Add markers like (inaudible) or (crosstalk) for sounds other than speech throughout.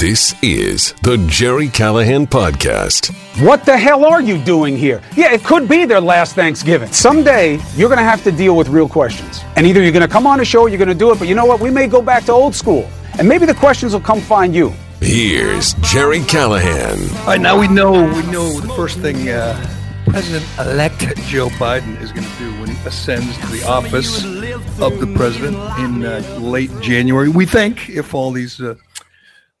This is the Gerry Callahan Podcast. What the hell are you doing here? Yeah, it could be their last Thanksgiving. Someday, you're going to have to deal with real questions. And either you're going to come on a show or you're going to do it, but you know what? We may go back to old school. And maybe the questions will come find you. Here's Gerry Callahan. All right, now we know we know the first thing uh, President-elect Joe Biden is going to do when he ascends to the office of the president in uh, late January. We think if all these uh,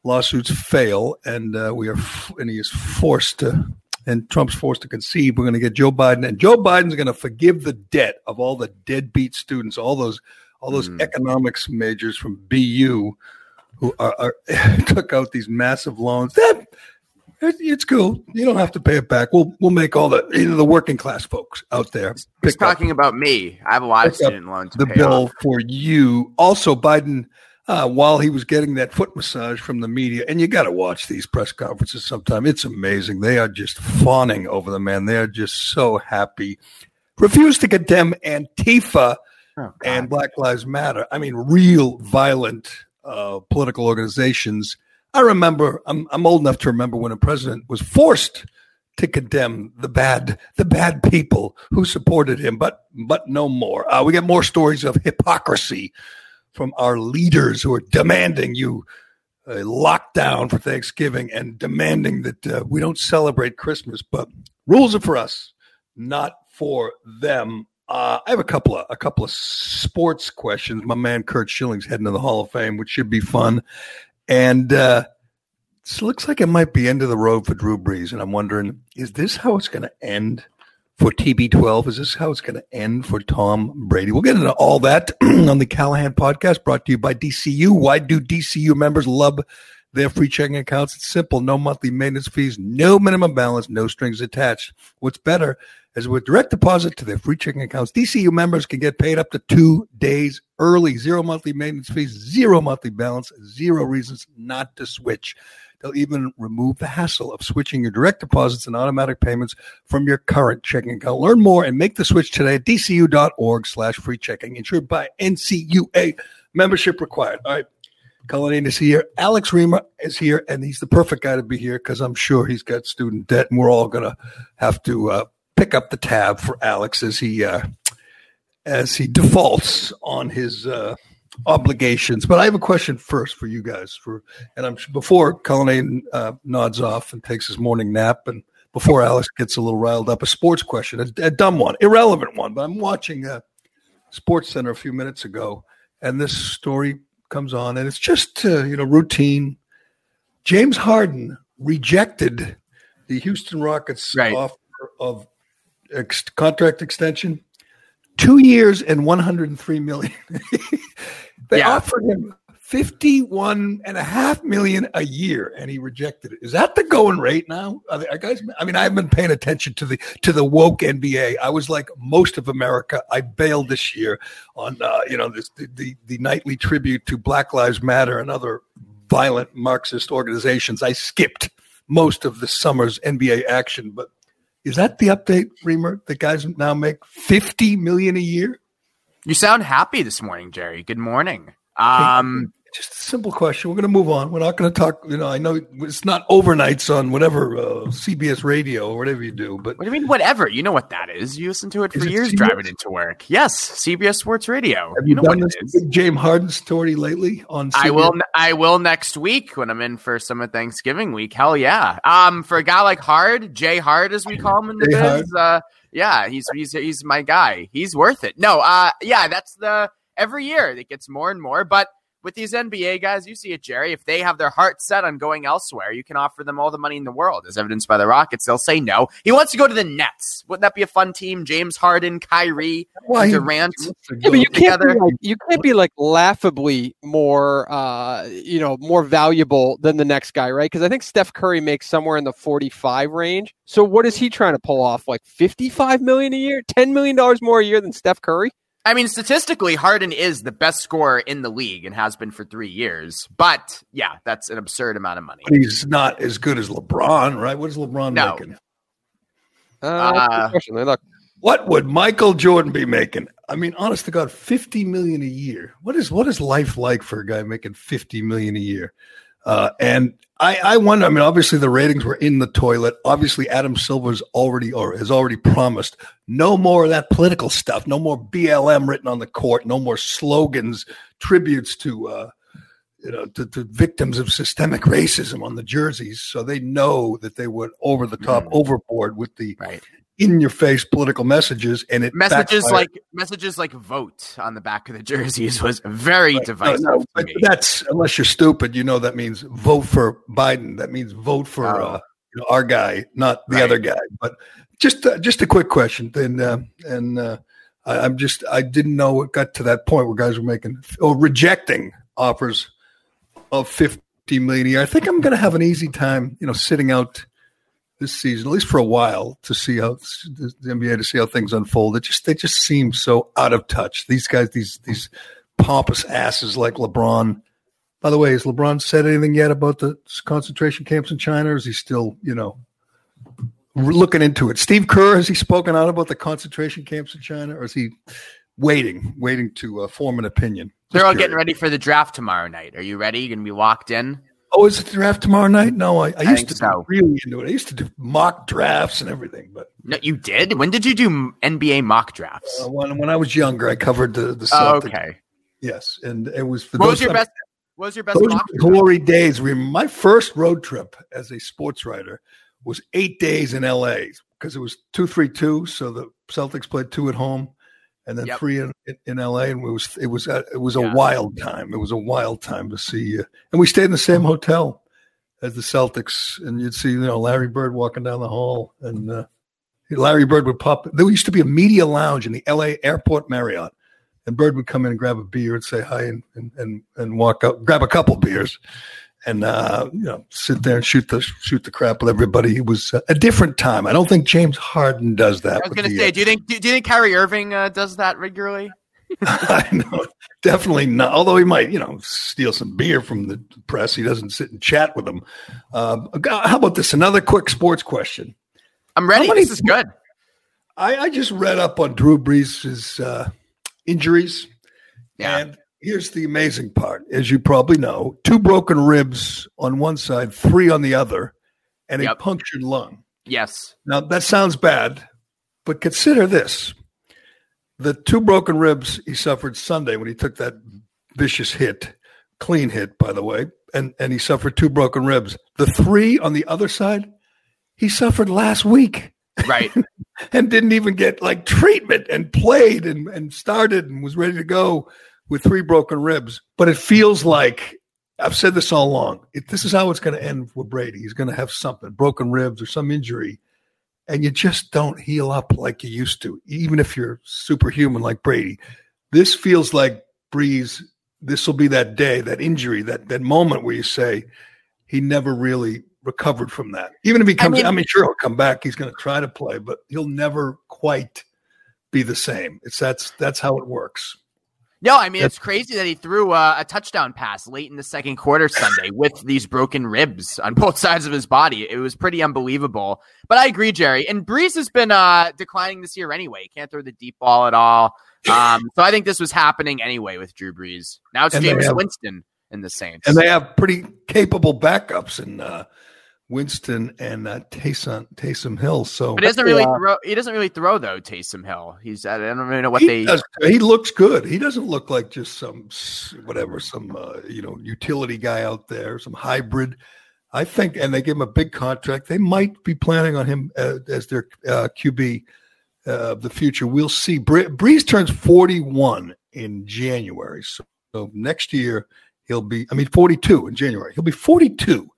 lawsuits fail and uh, we are f- and he is forced to and Trump's forced to concede, we're going to get Joe Biden and Joe Biden's going to forgive the debt of all the deadbeat students, all those all those Hmm. economics majors from BU who are, are (laughs) took out these massive loans. That it's cool. You don't have to pay it back. We'll we'll make all the you know, the working class folks out there He's pick up talking about me. I have a lot of student loans the bill off. for you. Also, Biden, uh, while he was getting that foot massage from the media, and you got to watch these press conferences sometime. It's amazing. They are just fawning over the man. They are just so happy. Refused to condemn Antifa Oh, and Black Lives Matter. I mean, real violent uh, political organizations. I remember. I'm I'm old enough to remember when a president was forced to condemn the bad the bad people who supported him, but but no more. Uh, we get more stories of hypocrisy from our leaders who are demanding you uh, lockdown for Thanksgiving and demanding that uh, we don't celebrate Christmas. But rules are for us, not for them. Uh, I have a couple of a couple of sports questions. My man Curt Schilling's heading to the Hall of Fame, which should be fun. And uh, it looks like it might be end of the road for Drew Brees. And I'm wondering, is this how it's going to end for TB12? Is this how it's going to end for Tom Brady? We'll get into all that (clears throat) on the Callahan podcast brought to you by DCU. Why do DCU members love their free checking accounts? It's simple no monthly maintenance fees, no minimum balance, no strings attached. What's better is with direct deposit to their free checking accounts, DCU members can get paid up to two days early. Zero monthly maintenance fees, zero monthly balance, zero reasons not to switch. They'll even remove the hassle of switching your direct deposits and automatic payments from your current checking account. Learn more and make the switch today at dcu.org slash free checking. Insured by NCUA. Membership required. All right. Cullinane is here. Alex Reimer is here, and he's the perfect guy to be here because I'm sure he's got student debt, and we're all going to have to uh, pick up the tab for Alex as he uh, as he defaults on his uh, obligations. But I have a question first for you guys. For and I'm before Cullinane uh, nods off and takes his morning nap, and before Alex gets a little riled up, a sports question, a, a dumb one, irrelevant one. But I'm watching uh, SportsCenter a few minutes ago, and this story comes on, and it's just uh, you know routine. James Harden rejected the Houston Rockets Right. offer of ex- contract extension, two years and one hundred and three million. (laughs) they Yeah. offered him fifty-one and a half million a year, and he rejected it. Is that the going rate now? Are, they, are guys? I mean, I've been paying attention to the to the woke NBA. I was like most of America. I bailed this year on uh, you know this, the, the the nightly tribute to Black Lives Matter and other violent Marxist organizations. I skipped most of the summer's NBA action, but is that the update, Reimer? The guys now make fifty million a year. You sound happy this morning, Gerry. Good morning. Um, Just a simple question. We're going to move on. We're not going to talk. You know, I know it's not overnights on whatever uh, CBS radio or whatever you do, but what do you mean, whatever? You know what that is. You listen to it for years driving into work. Yes, CBS Sports Radio. have you, know done this big James Harden story lately on? I CBS? will. I will next week when I'm in for some of Thanksgiving week. Hell yeah. Um, for a guy like Hard, Jay Hard, as we call him in the Jay biz, uh, yeah, he's he's he's my guy. He's worth it. No, uh, yeah, that's the every year it gets more and more, but. With these NBA guys, you see it, Gerry. If they have their heart set on going elsewhere, you can offer them all the money in the world, as evidenced by the Rockets. They'll say no. He wants to go to the Nets. Wouldn't that be a fun team? James Harden, Kyrie, he- Durant. Yeah, but you can't be like, you can't be like laughably more uh you know more valuable than the next guy, right? Because I think Steph Curry makes somewhere in the forty five range. So what is he trying to pull off? Like fifty five million a year, ten million dollars more a year than Steph Curry? I mean, statistically, Harden is the best scorer in the league and has been for three years. But yeah, that's an absurd amount of money. But he's not as good as LeBron, right? What is LeBron No. making? Uh, Uh, good. Look, What would Michael Jordan be making? I mean, honest to God, fifty million a year. What is what is life like for a guy making fifty million a year? Uh, and I, I wonder. I mean, obviously the ratings were in the toilet. Obviously, Adam Silver's already or has already promised no more of that political stuff. No more BLM written on the court. No more slogans, tributes to uh, you know to, to victims of systemic racism on the jerseys. So they know that they went over the top, Mhm. overboard with the Right. In your face political messages, and it Messages backfired. like messages like vote on the back of the jerseys was very No, divisive no, me. that's unless you're stupid, you know that means vote for Biden. That means vote for Oh. uh, you know, our guy, not the Right. other guy. But just uh, just a quick question, and uh, and uh, I, I'm just I didn't know it got to that point where guys were making or rejecting offers of 50 million a year. I think I'm going to have an easy time, you know, sitting out this season, at least for a while, to see how the NBA to see how things unfold. It just they just seem so out of touch. These guys, these these pompous asses like LeBron. By the way, has LeBron said anything yet about the concentration camps in China? Or is he still, you know, looking into it? Steve Kerr has he spoken out about the concentration camps in China, or is he waiting, waiting to uh, form an opinion? They're all getting ready for the draft tomorrow night. Are you ready? You gonna be locked in? Oh, is it the draft tomorrow night? No, I, I used think to so. really into it. I used to do mock drafts and everything, but No, you did. When did you do NBA mock drafts? uh, when when I was younger, I covered the the oh, Celtics. okay. Yes, and it was for What those was your I best? What was your best Those mock were draft? glory days. We, my first road trip as a sports writer was eight days in LA because it was two three two. So the Celtics played two at home, and then Yep. three in, in LA. And it was it was a, it was a Yeah. wild time. It was a wild time to see. Uh, and we stayed in the same hotel as the Celtics, and you'd see you know Larry Bird walking down the hall, and uh, Larry Bird would pop. There used to be a media lounge in the LA Airport Marriott. And Bird would come in and grab a beer and say hi and and and, and walk up, grab a couple beers, and uh, you know sit there and shoot the shoot the crap with everybody. It was a different time. I don't think James Harden does that. I was gonna the, say, do you think do, do you think Kyrie Irving uh, does that regularly? (laughs) I know, definitely not. Although he might, you know, steal some beer from the press, he doesn't sit and chat with them. Um, how about this? Another quick sports question. I'm ready. Many- This is good. I, I just read up on Drew Brees' uh, injuries. Yeah. And here's the amazing part. As you probably know, two broken ribs on one side, three on the other, and a punctured lung. Yes. Now, that sounds bad, but consider this. The two broken ribs he suffered Sunday when he took that vicious hit, clean hit, by the way, and, and he suffered two broken ribs. The three on the other side, he suffered last week Right. (laughs) and didn't even get like treatment and played and, and started and was ready to go with three broken ribs. But it feels like I've said this all along. It, this is how it's going to end with Brady. He's going to have something broken ribs or some injury, and you just don't heal up like you used to, even if you're superhuman like Brady. This feels like Brees. This will be that day, that injury, that that moment where you say he never really recovered from that. Even if he comes, I mean, mean- sure he'll come back. He's going to try to play, but he'll never quite be the same. It's that's that's how it works. No, I mean it's crazy that he threw uh, a touchdown pass late in the second quarter Sunday with these broken ribs on both (laughs) sides of his body. It was pretty unbelievable. But I agree, Gerry. And Brees has been uh, declining this year anyway. He can't throw the deep ball at all. Um, so I think this was happening anyway with Drew Brees. Now it's And Jameis have- Winston in the Saints. And they have pretty capable backups in uh, Winston and uh, Taysom Taysom Hill. So but he doesn't really Yeah. throw. He doesn't really throw though. Taysom Hill. He's I don't really know what he, they. does, he looks good. He doesn't look like just some whatever, some uh, you know utility guy out there, some hybrid. I think, and they give him a big contract. They might be planning on him uh, as their uh, QB uh, of the future. We'll see. Bre- Brees turns forty-one in January, so, so next year he'll be. I mean, forty-two in January. He'll be forty-two.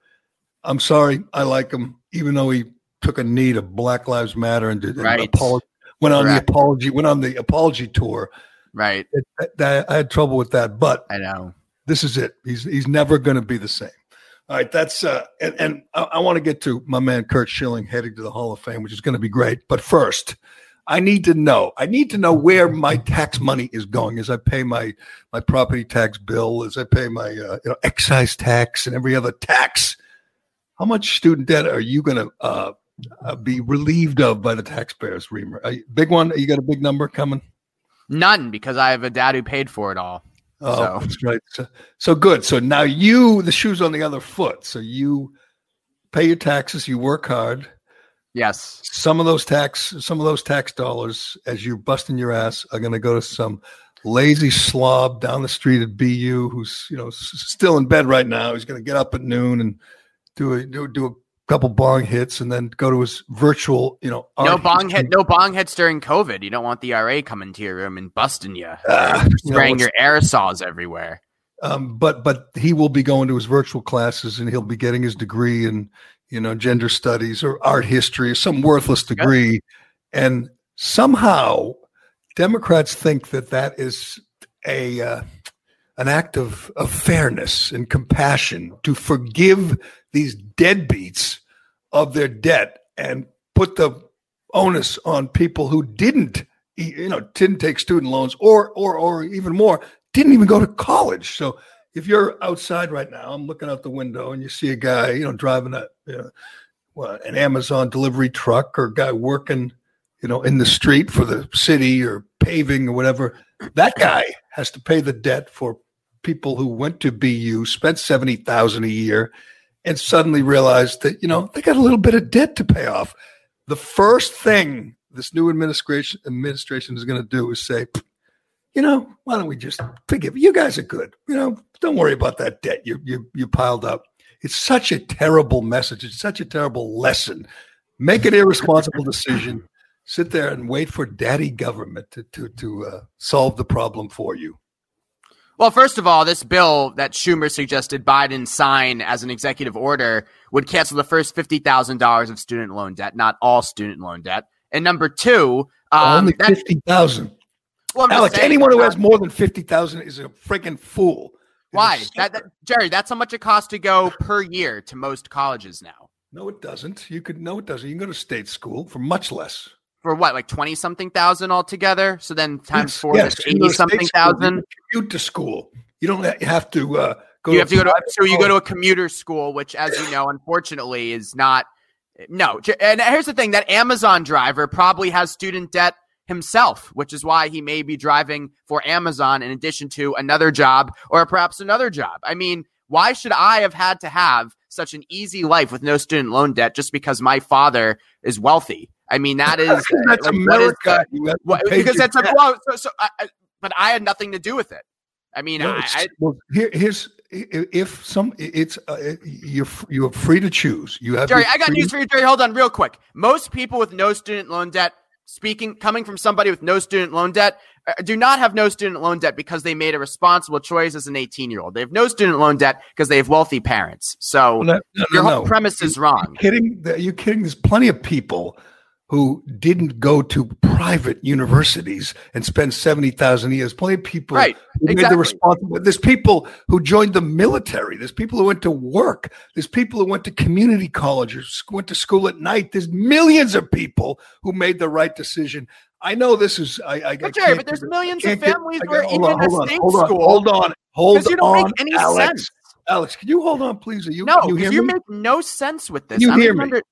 I'm sorry, I like him, even though he took a knee to Black Lives Matter and did Right. apolo- went on Correct. the apology, went on the apology tour. right. It, that, I had trouble with that, but I know. this is it. He's he's never going to be the same. All right, that's uh, and, and I, I want to get to my man Curt Schilling heading to the Hall of Fame, which is going to be great. But first, I need to know. I need to know where my tax money is going as I pay my my property tax bill, as I pay my uh, you know excise tax and every other tax. How much student debt are you going to uh, uh, be relieved of by the taxpayers, Reimer? Are you- big one? You got a big number coming? None because I have a dad who paid for it all. Oh, So- that's right. So, so good. So now you, the shoe's on the other foot. So you pay your taxes, you work hard. Yes. Some of those tax, some of those tax dollars, as you're busting your ass, are going to go to some lazy slob down the street at BU who's you know s- still in bed right now. He's going to get up at noon and do a do, do a couple bong hits and then go to his virtual, you know, No bong hit, no bong hits during COVID. You don't want the RA coming to your room and busting you, you know, spraying what's- your aerosols everywhere. um, but but he will be going to his virtual classes and he'll be getting his degree in you know gender studies or art history or some worthless degree and somehow democrats think that that is a uh, an act of, of fairness and compassion to forgive these deadbeats of their debt and put the onus on people who didn't you know didn't take student loans or or or even more didn't even go to college. So if you're outside right now i'm looking out the window and you see a guy you know driving a you know, an amazon delivery truck or a guy working you know in the street for the city or paving or whatever that guy has to pay the debt for people who went to bu spent 70000 a year and suddenly realized that you know they got a little bit of debt to pay off the first thing this new administration administration is going to do is say, you know, why don't we just forgive you guys are good. You know, don't worry about that debt you you you piled up. It's such a terrible message. It's such a terrible lesson. Make an irresponsible decision. Sit there and wait for daddy government to to to uh, solve the problem for you. Well, first of all, this bill that Schumer suggested Biden sign as an executive order would cancel the first fifty thousand dollars of student loan debt, not all student loan debt. And number two, um, Only that- fifty thousand. well, I'm Alex, saying, anyone who has more than fifty thousand is a freaking fool. Why that, that Gerry? That's how much it costs to go per year to most colleges now. No, it doesn't. You could no, it doesn't. You can go to state school for much less. For what, like twenty something thousand altogether? So then times Yes, four, yes, that's eighty to something state school, you thousand. Commute to school. You don't have to uh, go. you have to go to so you go to a commuter school which as you know unfortunately is not no and here's the thing that amazon driver probably has student debt himself which is why he may be driving for amazon in addition to another job or perhaps another job i mean why should i have had to have such an easy life with no student loan debt just because my father is wealthy i mean that (laughs) is That's like, is America. the- You what- because that's a well, so, so I, I, but i had nothing to do with it i mean No, I, I well, here, here's if some it's uh, you're you are free to choose. You have Gerry, I got news for you, Gerry. Hold on, real quick. Most people with no student loan debt, speaking coming from somebody with no student loan debt, uh, do not have no student loan debt because they made a responsible choice as an 18 year old. They have no student loan debt because they have wealthy parents. So No, no, your no, whole premise is wrong. kidding? Are you kidding? There's plenty of people who didn't go to private universities and spend seventy thousand years. Plenty of people Right, who made the exactly. responsible. There's people who joined the military. There's people who went to work. There's people who went to community colleges, who went to school at night. There's millions of people who made the right decision. I know this is. I, I, But Gerry, but there's millions of families who are got- even on, in hold on, state hold on, school Hold on, hold because you don't on, make any Alex. sense. Alex, can you hold on, please? Are you? No, you hear you me? make no sense with this. You I'm hear me. under-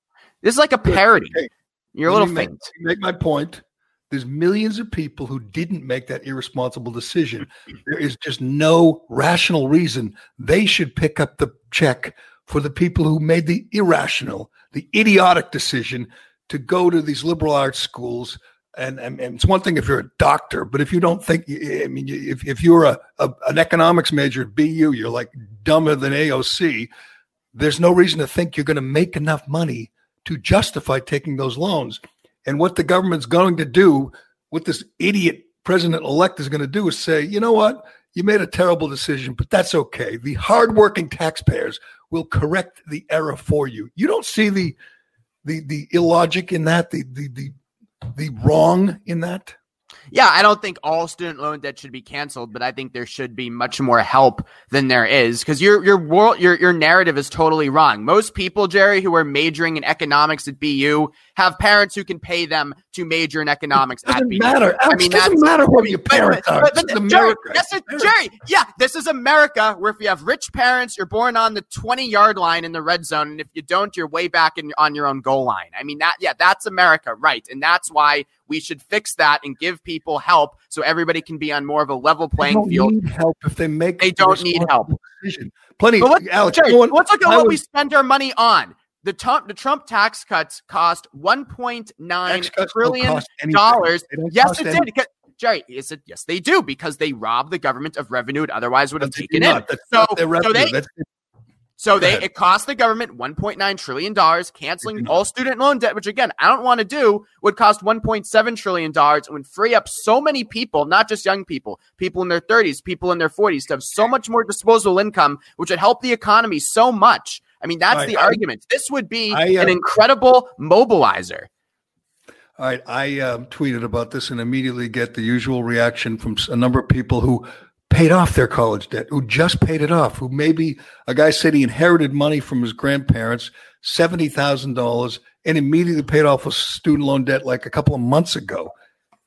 this is like a parody. Okay. You're a little me make- faint. Make my point. There's millions of people who didn't make that irresponsible decision. (clears throat) There is just no rational reason they should pick up the check for the people who made the irrational, the idiotic decision to go to these liberal arts schools. And, and, and it's one thing if you're a doctor, but if you don't think, I mean, if, if you're a, a an economics major at BU, you're like dumber than AOC. There's no reason to think you're going to make enough money to justify taking those loans. And what the government's going to do, what this idiot president elect is going to do is say, you know what? You made a terrible decision, but that's okay. The hardworking taxpayers will correct the error for you. You don't see the the the illogic in that, the the the the wrong in that. Yeah, I don't think all student loan debt should be canceled, but I think there should be much more help than there is because your your world your your narrative is totally wrong. Most people, Gerry, who are majoring in economics at BU have parents who can pay them to major in economics. It doesn't matter. I mean, it doesn't matter who your parents but, are. but- This but is Gerry, America. yes, Gerry, yeah, this is America where if you have rich parents, you're born on the 20 yard line in the red zone. And if you don't, you're way back in, on your own goal line. I mean, that, yeah, that's America, right. And that's why we should fix that and give people help so everybody can be on more of a level They playing don't field. need help if they make. They don't need help. Decision. Plenty. But what, Alex, Gerry, let's look at I what we spend our money on. The Trump, the Trump tax cuts cost 1.9 Tax cuts don't trillion dollars. Yes, it anything. did. Gerry, yes, it, yes, they do because they rob the government of revenue it otherwise would have do taken in. That's So, so they, That's so they it cost the government 1.9 trillion dollars, canceling all student loan debt, which again I don't want to do, would cost 1.7 trillion dollars and would free up so many people, not just young people, people in their 30s, people in their 40s, to have so much more disposable income, which would help the economy so much. I mean, that's Right. the I- argument. This would be I, uh, an incredible mobilizer. All right, I um, tweeted about this and immediately get the usual reaction from a number of people who paid off their college debt, who just paid it off, who maybe a guy said he inherited money from his grandparents, seventy thousand dollars, and immediately paid off a student loan debt like a couple of months ago,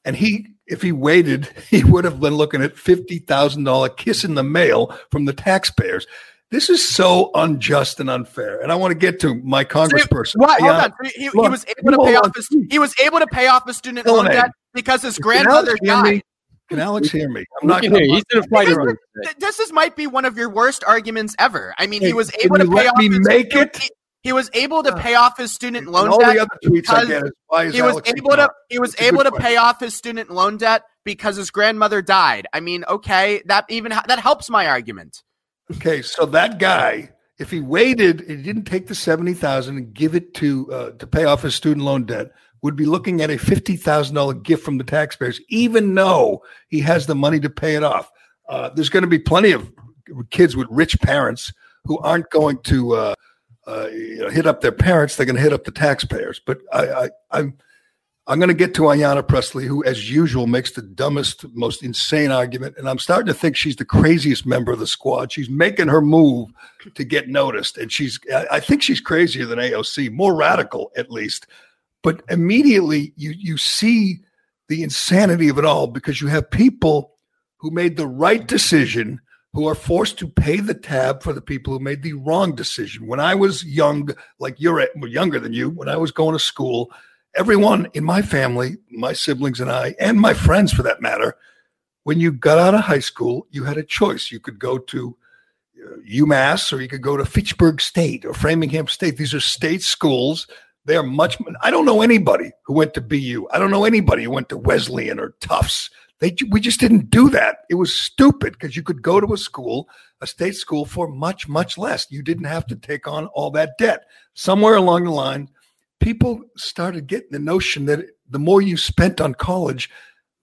and he. If he waited, (laughs) he would have been looking at fifty thousand dollar kiss in the mail from the taxpayers. This is so unjust and unfair. And I want to get to my congressperson. Why? Hold on. He, he Look, was able to pay on, off his he was able to pay off his student loan debt because his grandmother Alex me? died. Can Alex hear me? I'm We not can gonna- hear you. He's in a fight Because room. This is might be one of your worst arguments ever. I mean, he was able to you pay let off me his, make it? He, he was able to pay off his student loan all debt. the other tweets I because get is why is He was Alex able to ignored? he was It's able to question. pay off his student loan debt because his grandmother died. I mean, okay, that even that helps my argument. Okay, so that guy, if he waited and didn't take the seventy thousand and give it to uh, to pay off his student loan debt, would be looking at a fifty thousand dollar gift from the taxpayers, even though he has the money to pay it off. Uh, there's going to be plenty of kids with rich parents who aren't going to uh, uh, you know, hit up their parents; they're going to hit up the taxpayers. But I, I, I'm I'm going to get to Ayanna Pressley, who, as usual, makes the dumbest, most insane argument. And I'm starting to think she's the craziest member of the squad. She's making her move to get noticed. And she's, I think she's crazier than AOC, more radical at least. But immediately you, you see the insanity of it all because you have people who made the right decision who are forced to pay the tab for the people who made the wrong decision. When I was young, like you're younger than you, when I was going to school, everyone in my family, my siblings and I, and my friends for that matter, when you got out of high school, you had a choice. You could go to uh, UMass or you could go to Fitchburg State or Framingham State. These are state schools. They are much. I don't know anybody who went to BU. I don't know anybody who went to Wesleyan or Tufts. They we just didn't do that. It was stupid because you could go to a school, a state school, for much much less. You didn't have to take on all that debt. Somewhere along the line, people started getting the notion that the more you spent on college,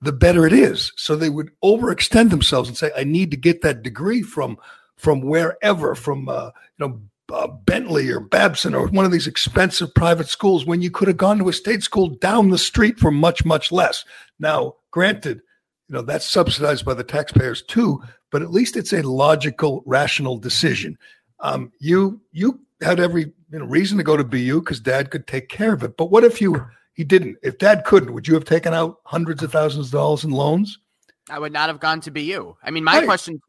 the better it is. So they would overextend themselves and say, "I need to get that degree from from wherever, from uh, you know." Uh, Bentley or Babson or one of these expensive private schools when you could have gone to a state school down the street for much, much less. Now, granted, you know that's subsidized by the taxpayers too, but at least it's a logical, rational decision. Um, you you had every you know, reason to go to BU because Dad could take care of it. But what if you he didn't? If Dad couldn't, would you have taken out hundreds of thousands of dollars in loans? I would not have gone to BU. I mean, my Right. question.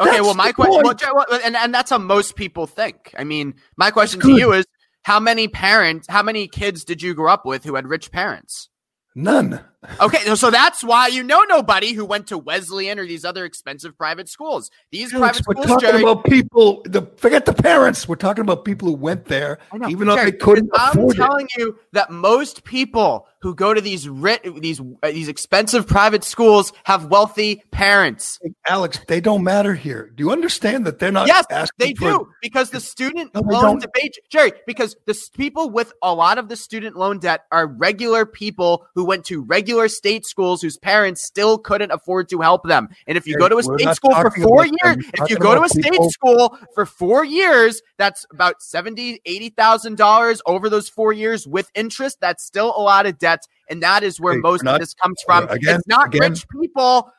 Okay, That's well, my question, well, point. Jer- well, and and that's how most people think. I mean, my question to you is: How many parents, how many kids did you grow up with who had rich parents? None. Okay, so that's why you know nobody who went to Wesleyan or these other expensive private schools. These private we're schools, talking Gerry. about people. The, forget the parents. We're talking about people who went there, know, even though they couldn't I'm afford it. telling you that most people who go to these ri- these uh, these expensive private schools have wealthy parents. Alex, they don't matter here. Do you understand that they're not? Yes, they for- do because the student No, loan debate, Gerry. Because the people with a lot of the student loan debt are regular people who went to regular state schools whose parents still couldn't afford to help them. And if you go to a state school for four years. If you go to a about state people- school for four years, that's about seventy, eighty thousand dollars over those four years with interest. That's still a lot of debt, and that is where Hey, most not- of this comes from. again- it's not again- rich people.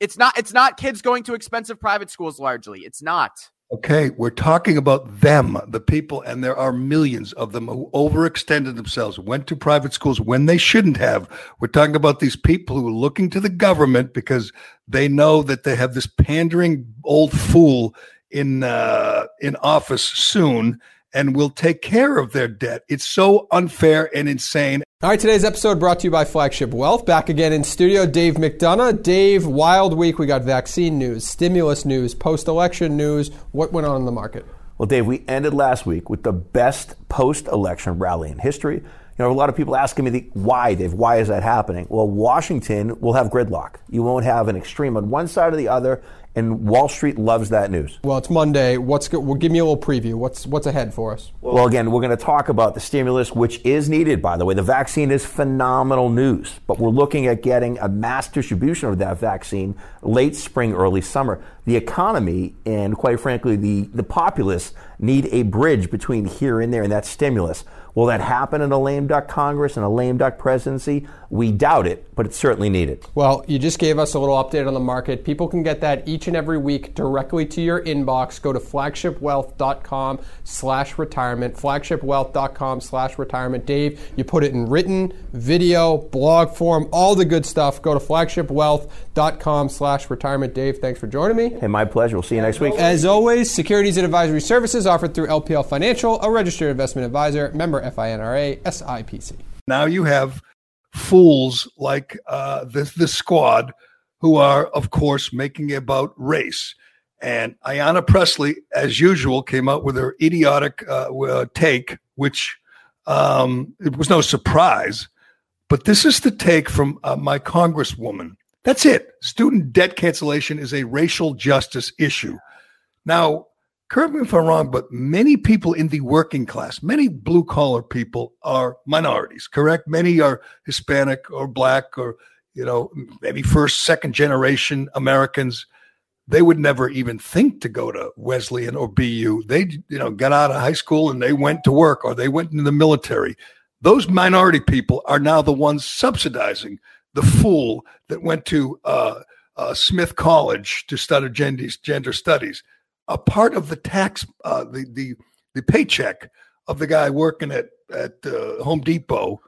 It's not. It's not kids going to expensive private schools. Largely, it's not. Okay, we're talking about them, the people, and there are millions of them who overextended themselves, went to private schools when they shouldn't have. We're talking about these people who are looking to the government because they know that they have this pandering old fool in uh, in office soon and will take care of their debt. It's so unfair and insane. All right, today's episode brought to you by Flagship Wealth. Back again in studio, Dave McDonough. Dave, wild week. We got vaccine news, stimulus news, post election news. What went on in the market? Well, Dave, we ended last week with the best post election rally in history. You know, a lot of people asking me the, why, Dave, why is that happening? Well, Washington will have gridlock. You won't have an extreme on one side or the other and Wall Street loves that news. Well, it's Monday. What's well, give me a little preview. What's what's ahead for us? Well, again, we're going to talk about the stimulus, which is needed. By the way, the vaccine is phenomenal news, but we're looking at getting a mass distribution of that vaccine late spring, early summer. The economy and, quite frankly, the the populace need a bridge between here and there, and that stimulus. Will that happen in a lame duck Congress and a lame duck presidency? We doubt it, but it's certainly needed. Well, you just gave us a little update on the market. People can get that each and every week directly to your inbox. Go to flagshipwealth.com slash retirement, flagshipwealth.com slash retirement. Dave, you put it in written, video, blog form, all the good stuff. Go to flagshipwealth.com slash retirement. Dave, thanks for joining me. Hey, my pleasure. We'll see you next week. As always, securities and advisory services offered through LPL Financial, a registered investment advisor, member FINRA, SIPC. Now you have fools like uh, this, this squad who are, of course, making it about race. And Ayanna Pressley, as usual, came out with her idiotic uh, uh, take, which um, it was no surprise. But this is the take from uh, my congresswoman. That's it. Student debt cancellation is a racial justice issue. Now, correct me if I'm wrong, but many people in the working class, many blue collar people are minorities, correct? Many are Hispanic or black or, you know, maybe first, second generation Americans. They would never even think to go to Wesleyan or BU. They, you know, got out of high school and they went to work or they went into the military. Those minority people are now the ones subsidizing the fool that went to uh, uh, Smith College to study gender, gender studies a part of the tax, uh, the the the paycheck of the guy working at at uh, Home Depot,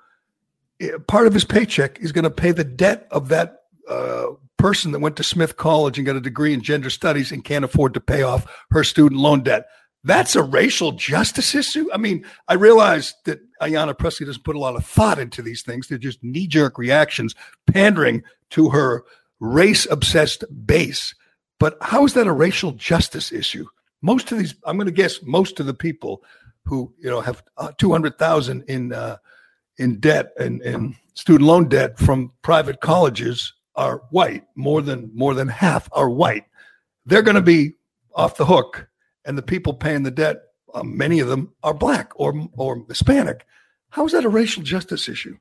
eh, part of his paycheck is going to pay the debt of that uh, person that went to Smith College and got a degree in gender studies and can't afford to pay off her student loan debt. That's a racial justice issue. I mean, I realize that Ayanna Pressley doesn't put a lot of thought into these things. They're just knee jerk reactions, pandering to her race obsessed base. But how is that a racial justice issue? Most of these, I'm going to guess, most of the people who you know have uh, two hundred thousand in uh, in debt and, and student loan debt from private colleges are white. More than more than half are white. They're going to be off the hook, and the people paying the debt, uh, many of them are black or or Hispanic. How is that a racial justice issue?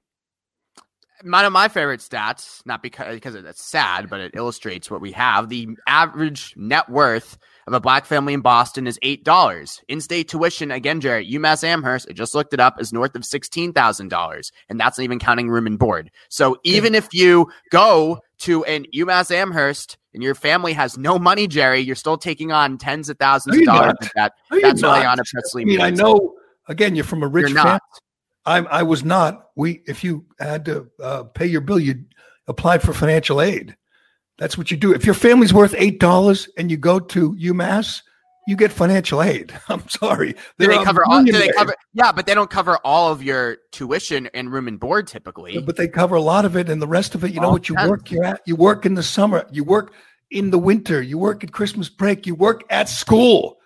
one of my favorite stats, not because because it's sad, but it illustrates what we have. The average net worth of a black family in Boston is eight dollars. In-state tuition, again, Gerry, UMass Amherst, I just looked it up, is north of sixteen thousand dollars, and that's not even counting room and board. So even if you go to an UMass Amherst and your family has no money, Gerry, you're still taking on tens of thousands of dollars. That that's what Ayanna Pressley I mean, I know. Again, you're from a rich family. I, I was not. We, if you had to uh, pay your bill, you applied for financial aid. That's what you do. If your family's worth eight dollars and you go to UMass, you get financial aid. (laughs) I'm sorry. Do they cover all? Do they cover? Yeah, but they don't cover all of your tuition and room and board typically. But they cover a lot of it, and the rest of it. You all know what you work? You at you work in the summer. You work in the winter. You work at Christmas break. You work at school.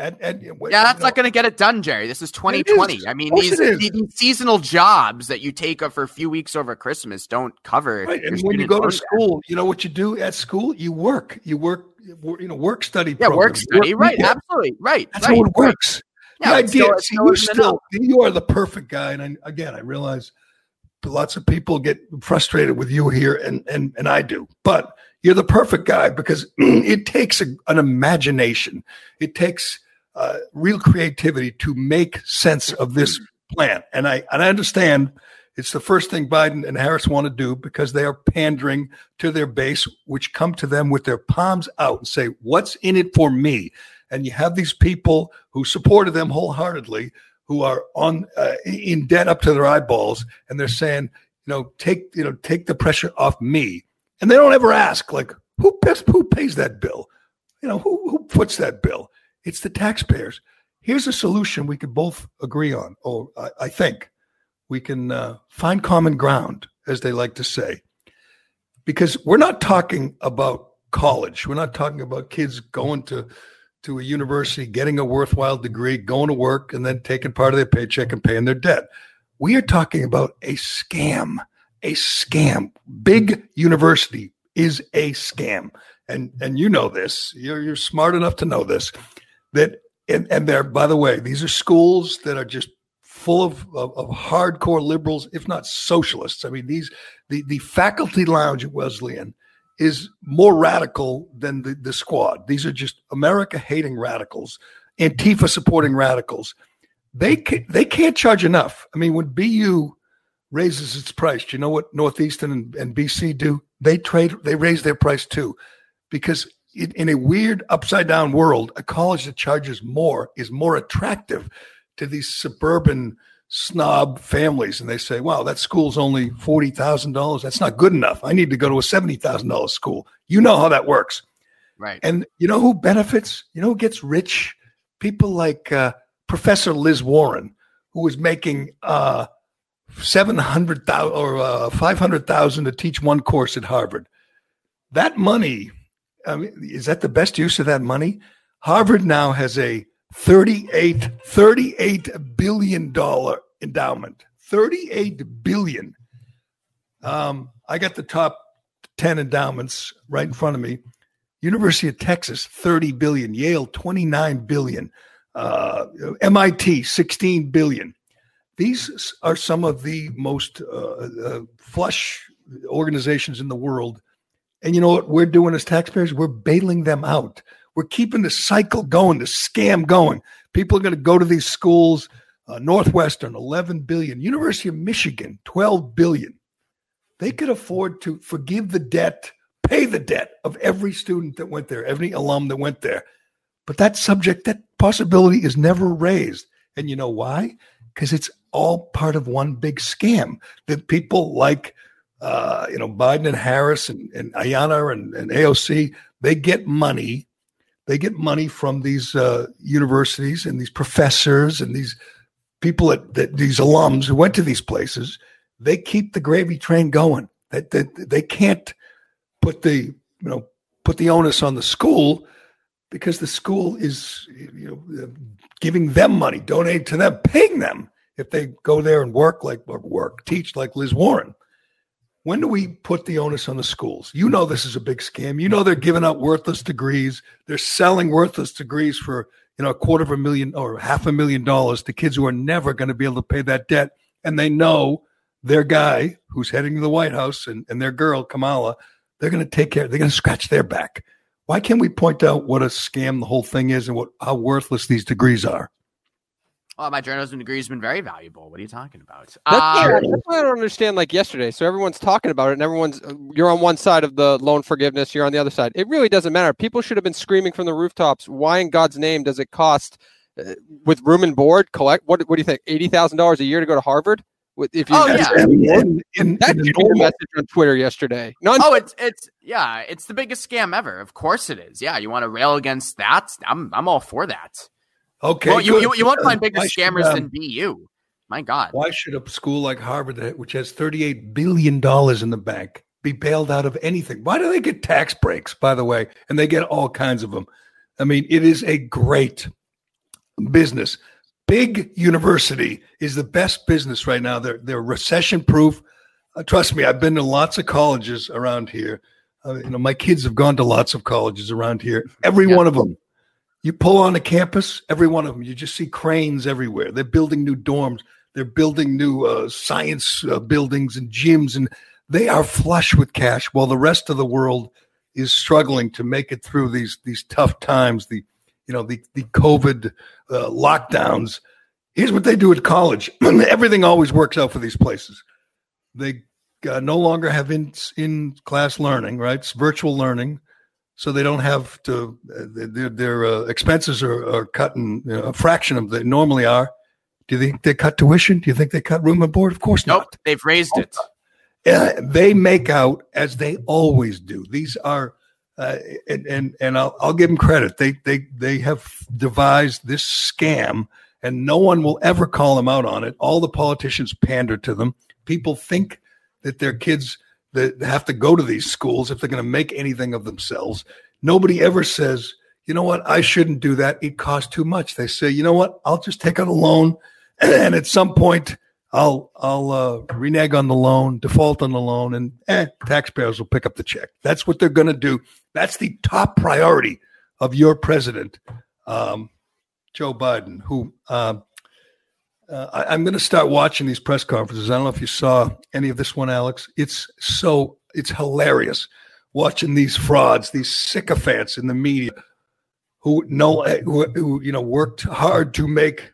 And, and, yeah, that's know, not going to get it done, Gerry. This is 2020. Is. I mean, these, these, seasonal jobs that you take up for a few weeks over Christmas don't cover. Right. And when you go to school, you know what you do at school? You work. You work. You know, work study. Yeah, work study. Work, right. Yeah. Absolutely. Right. That's right, how it works. Yeah, the idea. Still, see, you still you are the perfect guy, and I, again, I realize lots of people get frustrated with you here, and and and I do, but you're the perfect guy because (clears throat) it takes a, an imagination. It takes uh, real creativity to make sense of this plan. And I and I understand it's the first thing Biden and Harris want to do because they are pandering to their base, which come to them with their palms out and say, "What's in it for me?" and you have these people who supported them wholeheartedly who are on uh, in debt up to their eyeballs and they're saying you know take you know take the pressure off me and they don't ever ask like who pays, who pays that bill you know who, who puts that bill it's the taxpayers here's a solution we could both agree on or i, I think we can uh, find common ground as they like to say because we're not talking about college we're not talking about kids going to to a university, getting a worthwhile degree, going to work, and then taking part of their paycheck and paying their debt. We are talking about a scam, a scam. Big university is a scam. And and you know this. You're you're smart enough to know this. That and, and there, by the way, these are schools that are just full of, of, of hardcore liberals, if not socialists. I mean, these the the faculty lounge at Wesleyan is more radical than the, the squad. These are just America hating radicals, Antifa supporting radicals. They can, they can't charge enough. I mean, when BU raises its price, do you know what Northeastern and, and BC do? They trade, they raise their price too, because in, in a weird upside down world, a college that charges more is more attractive to these suburban snob families and they say, wow, that school's only $40,000. That's not good enough. I need to go to a $70,000 school. You know how that works. Right. And you know who benefits? You know who gets rich? People like uh, Professor Liz Warren, who is making uh, 700,000 or uh, 500,000 to teach one course at Harvard. That money, I mean, is that the best use of that money? Harvard now has a 38 38 billion dollar endowment. 38 billion. Um, i got the top 10 endowments right in front of me. University of texas 30 billion. Yale 29 billion. Uh, mit 16 billion. These are some of the most uh, uh, flush organizations in the world and you know what we're doing as taxpayers we're bailing them out we're keeping the cycle going, the scam going. People are going to go to these schools. Uh, Northwestern, 11 billion. University of Michigan, 12 billion. They could afford to forgive the debt, pay the debt of every student that went there, every alum that went there. But that subject, that possibility is never raised. And you know why? Because it's all part of one big scam that people like, uh, you know, Biden and Harris and, and Ayanna and, and AOC, they get money they get money from these uh, universities and these professors and these people that, that these alums who went to these places. They keep the gravy train going. That they, they, they can't put the you know put the onus on the school because the school is you know giving them money, donating to them, paying them if they go there and work like work, teach like Liz Warren. When do we put the onus on the schools? You know this is a big scam. You know they're giving out worthless degrees. They're selling worthless degrees for you know a quarter of a million or half a million dollars to kids who are never going to be able to pay that debt. And they know their guy who's heading to the White House and, and their girl Kamala, they're going to take care. They're going to scratch their back. Why can't we point out what a scam the whole thing is and what how worthless these degrees are? Well, my journalism degree has been very valuable. What are you talking about? That's, uh, that's why I don't understand. Like yesterday, so everyone's talking about it, and everyone's you're on one side of the loan forgiveness, you're on the other side. It really doesn't matter. People should have been screaming from the rooftops. Why in God's name does it cost uh, with room and board? Collect what? What do you think? Eighty thousand dollars a year to go to Harvard? With if you, oh yeah, in, in, that in a message on Twitter yesterday. None- oh, it's it's yeah, it's the biggest scam ever. Of course it is. Yeah, you want to rail against that? I'm I'm all for that. Okay. Well, you, you, you, won't find bigger scammers um, than BU. My God. Why should a school like Harvard, that- which has $38 billion in the bank, be bailed out of anything? Why do they get tax breaks, by the way? And they get all kinds of them. I mean, it is a great business. Big university is the best business right now. They're, they're recession proof. Uh, trust me, I've been to lots of colleges around here. Uh, you know, my kids have gone to lots of colleges around here. Every Yeah. one of them you pull on the campus, every one of them, you just see cranes everywhere. They're building new dorms. They're building new uh, science uh, buildings and gyms, and they are flush with cash while the rest of the world is struggling to make it through these these tough times. The you know the the COVID uh, lockdowns. Here's what they do at college. (clears throat) Everything always works out for these places. They uh, no longer have in in class learning, right? It's virtual learning. So they don't have to uh, their their uh, expenses are, are cut in you know, a fraction of what they normally are. Do you think they cut tuition? Do you think they cut room and board? Of course Nope, not. they've raised it. Uh, they make out as they always do. These are, uh, and and, and I'll, I'll give them credit. They they they have devised this scam, and no one will ever call them out on it. All the politicians pander to them. People think that their kids that have to go to these schools if they're going to make anything of themselves. Nobody ever says, you know what, I shouldn't do that. It costs too much. They say, you know what, I'll just take out a loan, (clears throat) and at some point I'll I'll uh, renege on the loan, default on the loan, and eh, taxpayers will pick up the check. That's what they're going to do. That's the top priority of your president, um, Joe Biden. Who um, uh, I, I'm going to start watching these press conferences. I don't know if you saw any of this one, Alex. It's so it's hilarious watching these frauds, these sycophants in the media who know who, who you know worked hard to make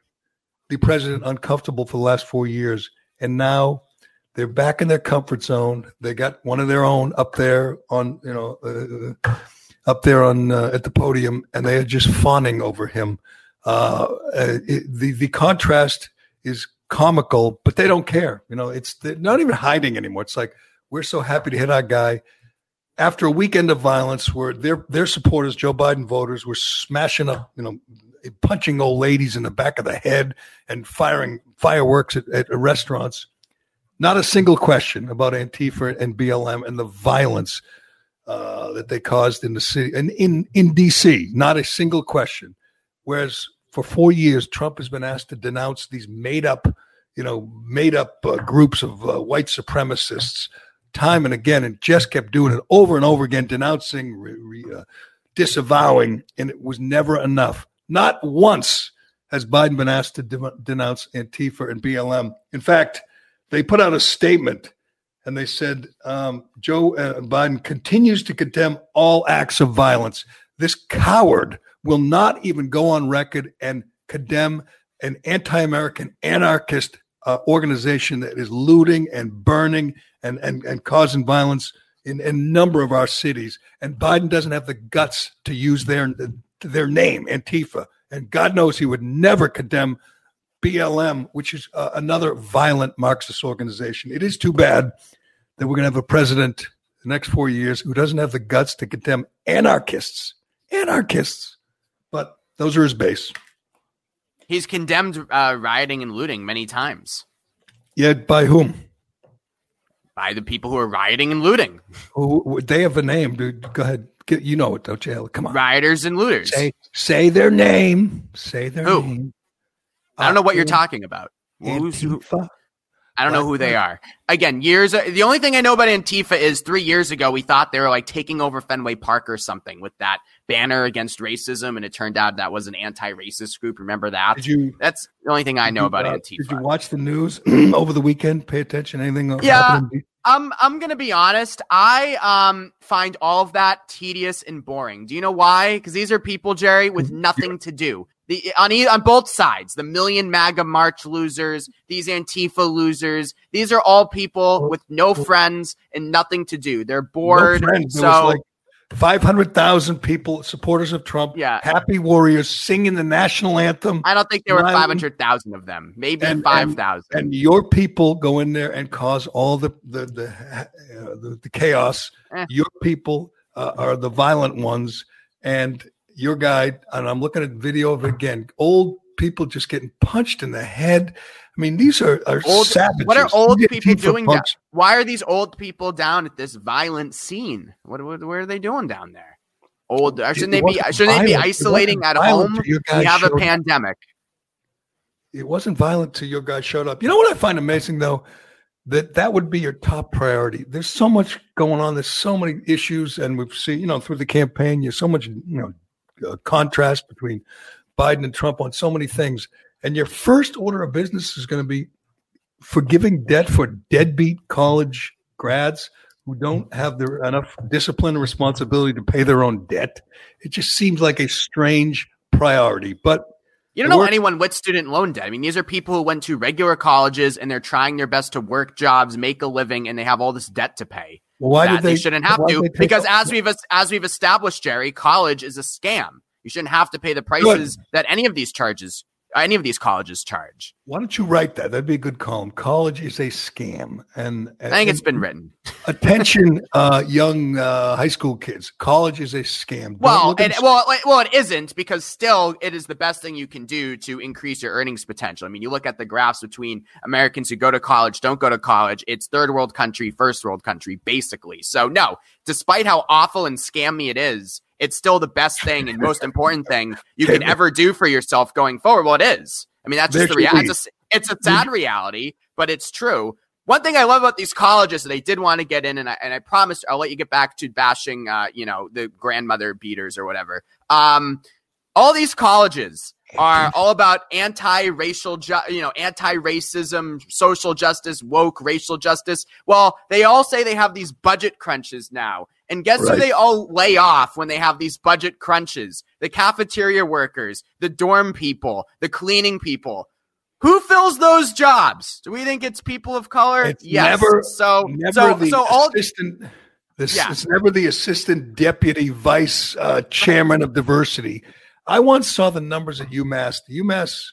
the president uncomfortable for the last four years, and now they're back in their comfort zone. They got one of their own up there on you know uh, up there on uh, at the podium, and they are just fawning over him. Uh, it, the the contrast is comical, but they don't care. You know, it's they're not even hiding anymore. It's like we're so happy to hit our guy. After a weekend of violence, where their their supporters, Joe Biden voters, were smashing up, you know, punching old ladies in the back of the head and firing fireworks at, at restaurants. Not a single question about Antifa and BLM and the violence uh, that they caused in the city and in, in DC. Not a single question. Whereas for four years, Trump has been asked to denounce these made up, you know, made up uh, groups of uh, white supremacists time and again, and just kept doing it over and over again, denouncing, re, re, uh, disavowing, and it was never enough. Not once has Biden been asked to de- denounce Antifa and BLM. In fact, they put out a statement and they said um, Joe uh, Biden continues to condemn all acts of violence. This coward will not even go on record and condemn an anti American anarchist uh, organization that is looting and burning and, and, and causing violence in, a number of our cities. And Biden doesn't have the guts to use their, their name, Antifa. And God knows he would never condemn BLM, which is uh, another violent Marxist organization. It is too bad that we're going to have a president the next four years who doesn't have the guts to condemn anarchists. Anarchists. But those are his base. He's condemned uh, rioting and looting many times. Yeah, by whom? By the people who are rioting and looting. Who, they have a name, dude. Go ahead. Get, you know it, don't you? Come on. Rioters and looters. Say, say their name. Say their Who? name. I don't know what you're Uh, talking about. Antifa. I don't know who they are. Again, years. The only thing I know about Antifa is three years ago we thought they were like taking over Fenway Park or something with that banner against racism, and it turned out that was an anti-racist group. Remember that? Did you That's the only thing I know about uh, Antifa. Did you watch the news (clears throat) over the weekend? Pay attention. Anything? Yeah. happening? I'm I'm gonna be honest. I um find all of that tedious and boring. Do you know why? Because these are people, Gerry, with nothing to do. The on e- on both sides, the million MAGA March losers, these Antifa losers. These are all people with no friends and nothing to do. They're bored. No so like 500,000 people, supporters of Trump, Yeah. happy warriors singing the national anthem. I don't think there were Smiling. five hundred thousand of them. Maybe And- five thousand. and your people go in there and cause all the the the, uh, the, the chaos. Eh. Your people uh, are the violent ones, and your guy. And I'm looking at video of it again. Old people just getting punched in the head. I mean, these are, are Old- savages. What are old These people doing down? Why are these old people down at this violent scene? What, what where are they doing down there? Old shouldn't they be shouldn't they be isolating at home? We have a pandemic. It wasn't violent till your guy showed up. You know what I find amazing though? That that would be your top priority. There's so much going on. There's so many issues, and we've seen, you know, through the campaign, there's so much, you know, uh, contrast between Biden and Trump on so many things. And your first order of business is going to be forgiving debt for deadbeat college grads who don't have the, enough discipline and responsibility to pay their own debt. It just seems like a strange priority, but You don't know anyone with student loan debt. I mean, these are people who went to regular colleges and they're trying their best to work jobs, make a living, and they have all this debt to pay. Well, why did they, they- shouldn't have to did they take because as we've as we've established, Gerry, college is a scam. You shouldn't have to pay the prices that any of these charges, any of these colleges charge. Why don't you write that? That'd be a good column. College is a scam, and, and I think it's been written. (laughs) attention, uh, young uh, high school kids. College is a scam. Well, at well, well, it isn't because still, it is the best thing you can do to increase your earnings potential. I mean, you look at the graphs between Americans who go to college, don't go to college. It's third world country, first world country, basically. So, no, despite how awful and scammy it is, it's still the best thing and most important thing you (laughs) can ever do for yourself going forward. Well, it is. I mean, that's just the reality. It's a, it's a sad reality, but it's true. One thing I love about these colleges that I did want to get in, and I, and I promised I'll let you get back to bashing, uh, you know, the grandmother beaters or whatever. Um, all these colleges are (laughs) all about anti-racial, ju- you know, anti-racism, social justice, woke racial justice. Well, they all say they have these budget crunches now. And guess who they all lay off when they have these budget crunches? The cafeteria workers, the dorm people, the cleaning people. Who fills those jobs? Do we think it's people of color? It's yes. never, so never so the so all assistant. This, Yeah. It's never the assistant deputy vice uh, chairman of diversity. I once saw the numbers at UMass. The UMass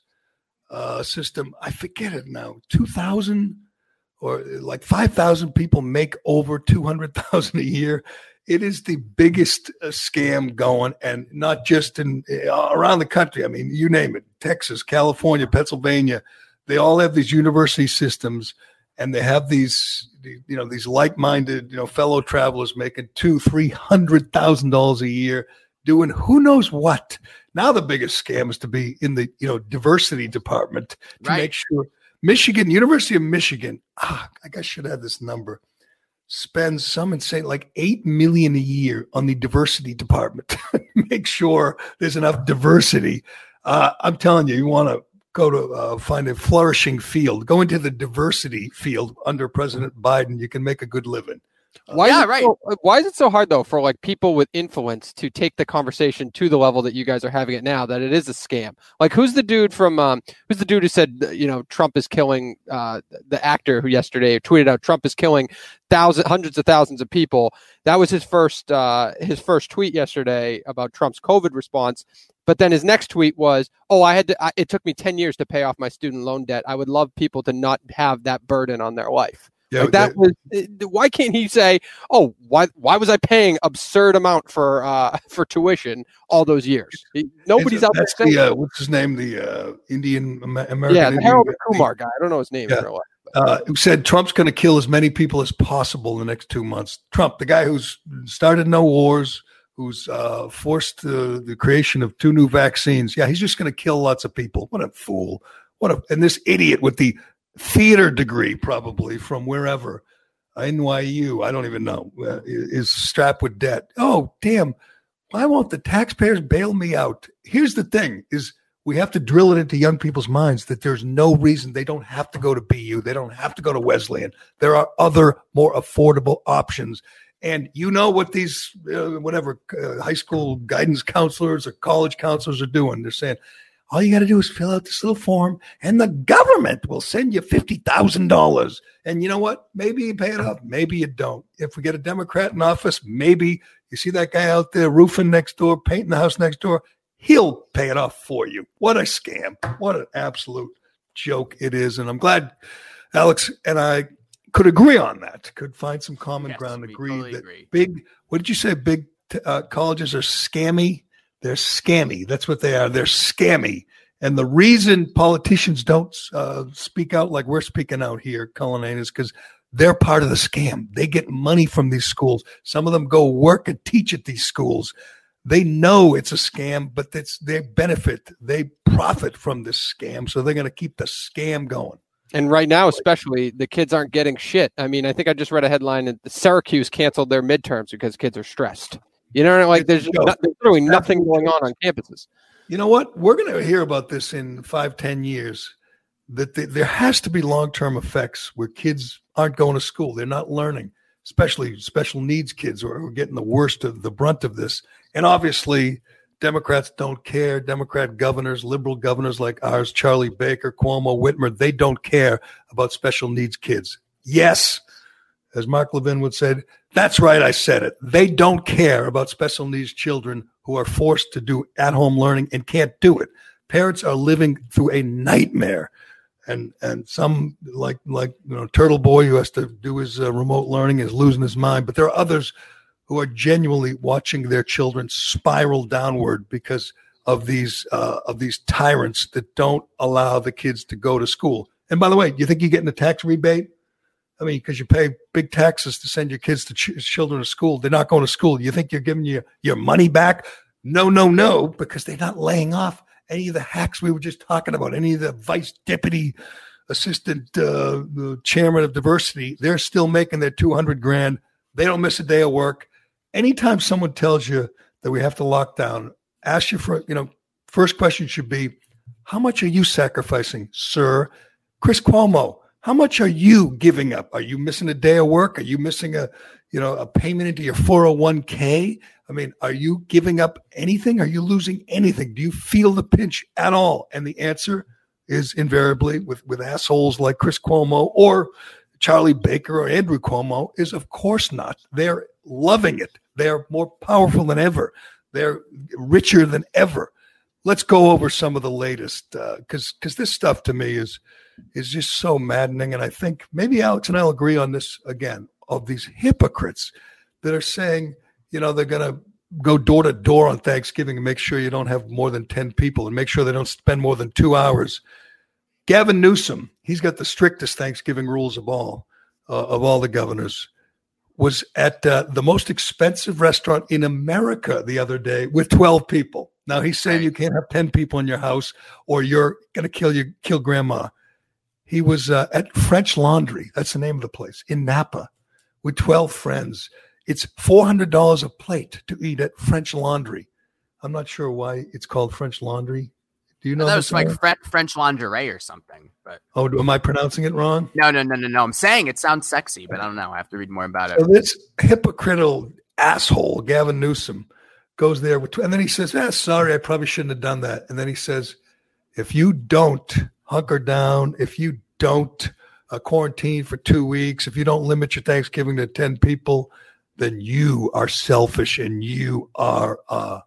uh, system, I forget it now, two thousand or like five thousand people make over two hundred thousand a year. It is the biggest uh, scam going, and not just in uh, around the country. I mean, you name it: Texas, California, Pennsylvania. They all have these university systems and they have these you know these like-minded you know fellow travelers making two three hundred thousand dollars a year doing who knows what now the biggest scam is to be in the you know diversity department to Right. make sure michigan university of michigan. Ah, i guess i should have this number. Spends some insane like eight million a year on the diversity department (laughs) make sure there's enough diversity. Uh, i'm telling you you want to go to uh, find a flourishing field. Go into the diversity field under president biden you can make a good living Why Yeah, is it right. So, uh, why is it so hard though for like people with influence to take the conversation to the level that you guys are having it now? That it is a scam. Like who's the dude from? Um, who's the dude who said uh, you know Trump is killing uh, the actor who yesterday tweeted out Trump is killing thousands, hundreds of thousands of people. That was his first uh, his first tweet yesterday about Trump's COVID response. But then his next tweet was, "Oh, I had to. I, it took me ten years to pay off my student loan debt. I would love people to not have that burden on their life." Yeah Like that was uh, why can't he say, "Oh, why why was I paying absurd amount for uh (laughs) for tuition all those years?" Nobody's out there saying, the uh, what's his name the uh, indian american "Yeah, the Indian Harold. Kumar guy. I don't know his name. Yeah. life. uh, who said Trump's going to kill as many people as possible in the next two months. Trump, the guy who's started no wars, who's uh, forced uh, the creation of two new vaccines. Yeah, he's just going to kill lots of people. What a fool! What a and this idiot with the theater degree, probably from wherever, NYU, I don't even know, uh, is strapped with debt. Oh, damn! Why won't the taxpayers bail me out? Here's the thing: is we have to drill it into young people's minds that there's no reason they don't have to go to BU, they don't have to go to Wesleyan. There are other more affordable options. And you know what these uh, whatever uh, high school guidance counselors or college counselors are doing? They're saying all you got to do is fill out this little form, and the government will send you fifty thousand dollars. And you know what? Maybe you pay it off, maybe you don't. If we get a Democrat in office, maybe you see that guy out there roofing next door, painting the house next door. He'll pay it off for you. What a scam! What an absolute joke it is. And I'm glad Alex and I could agree on that. Could find some common Yes, ground. Agree totally that agree. big. What did you say? Big uh, colleges are scammy. They're scammy. That's what they are. They're scammy. And the reason politicians don't uh, speak out like we're speaking out here, Cullinane, is because they're part of the scam. They get money from these schools. Some of them go work and teach at these schools. They know it's a scam, but it's they benefit. They profit from this scam, so they're going to keep the scam going. And right now, especially, the kids aren't getting shit. I mean, I think I just read a headline that Syracuse canceled their midterms because kids are stressed. You know, like there's, not, there's literally nothing going on on campuses. You know what? We're going to hear about this in five, ten years. That th- there has to be long term effects where kids aren't going to school. They're not learning, especially special needs kids who are getting the worst of the brunt of this. And obviously, Democrats don't care. Democrat governors, liberal governors like ours, Charlie Baker, Cuomo, Whitmer, they don't care about special needs kids. Yes, as Mark Levin would say, that's right, I said it. They don't care about special needs children who are forced to do at home learning and can't do it. Parents are living through a nightmare. And and some like like you know Turtle Boy who has to do his uh, remote learning is losing his mind, but there are others who are genuinely watching their children spiral downward because of these uh, of these tyrants that don't allow the kids to go to school. And by the way, do you think you're getting a tax rebate? I mean, because you pay big taxes to send your kids to ch- children to school, they're not going to school. You think you're giving you your money back? No, no, no, because they're not laying off any of the hacks we were just talking about, any of the vice deputy assistant uh, chairman of diversity. They're still making their 200 grand. They don't miss a day of work. Anytime someone tells you that we have to lock down, ask you for, you know, first question should be, how much are you sacrificing, sir? Chris Cuomo, how much are you giving up? Are you missing a day of work? Are you missing a, you know, a payment into your 401k? I mean, are you giving up anything? Are you losing anything? Do you feel the pinch at all? And the answer is invariably with, with assholes like Chris Cuomo or Charlie Baker or Andrew Cuomo is of course not. They're loving it. They're more powerful than ever. They're richer than ever. Let's go over some of the latest because uh, because this stuff to me is is just so maddening. And I think maybe Alex and I'll agree on this again of these hypocrites that are saying, you know, they're going to go door to door on Thanksgiving and make sure you don't have more than 10 people and make sure they don't spend more than two hours. Gavin Newsom, he's got the strictest Thanksgiving rules of all, uh, of all the governors, was at uh, the most expensive restaurant in America the other day with 12 people. Now he's saying you can't have 10 people in your house or you're going to kill you, kill grandma. He was uh, at French Laundry. That's the name of the place in Napa with 12 friends. It's $400 a plate to eat at French Laundry. I'm not sure why it's called French Laundry. Do you know that was like Fre- French lingerie or something? But oh, am I pronouncing it wrong? No, no, no, no, no. I'm saying it sounds sexy, but I don't know. I have to read more about it. So this hypocritical asshole, Gavin Newsom, goes there with, and then he says, "Ah, sorry, I probably shouldn't have done that." And then he says, "If you don't hunker down, if you don't uh, quarantine for two weeks, if you don't limit your Thanksgiving to 10 people, then you are selfish and you are uh,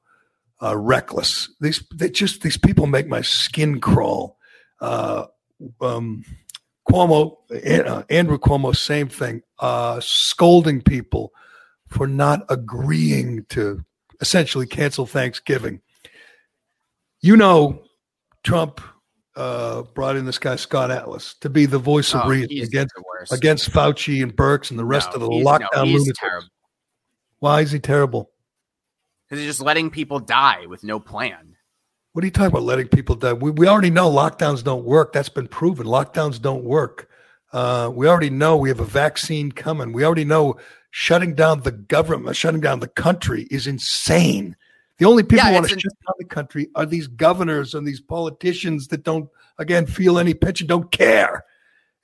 uh, reckless. These they just these people make my skin crawl. Uh, um, Cuomo, uh, Andrew Cuomo, same thing, uh, scolding people for not agreeing to essentially cancel Thanksgiving. You know, Trump uh, brought in this guy Scott Atlas to be the voice of oh, reason against against Fauci and Birx and the rest no, of the lockdown no, lunatics. Terrible. Why is he terrible? Because he's just letting people die with no plan. What are you talking about? Letting people die? We, we already know lockdowns don't work. That's been proven. Lockdowns don't work. Uh, we already know we have a vaccine coming. We already know shutting down the government, shutting down the country is insane. The only people yeah, who want to shut down the country are these governors and these politicians that don't, again, feel any pinch and don't care.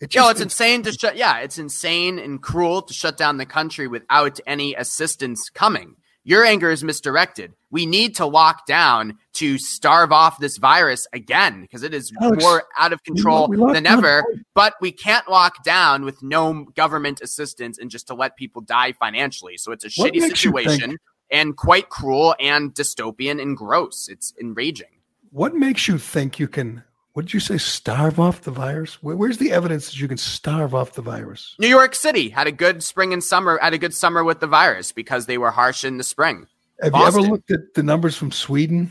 It's just, Yo, it's insane to shut. Yeah, it's insane and cruel to shut down the country without any assistance coming. Your anger is misdirected. We need to lock down to starve off this virus again because it is Alex, more out of control than ever. But we can't lock down with no government assistance and just to let people die financially. So it's a what shitty situation and quite cruel and dystopian and gross. It's enraging. What makes you think you can? What did you say? Starve off the virus? where's the evidence that you can starve off the virus? New York City had a good spring and summer. Had a good summer with the virus because they were harsh in the spring. Have Boston. you ever looked at the numbers from Sweden?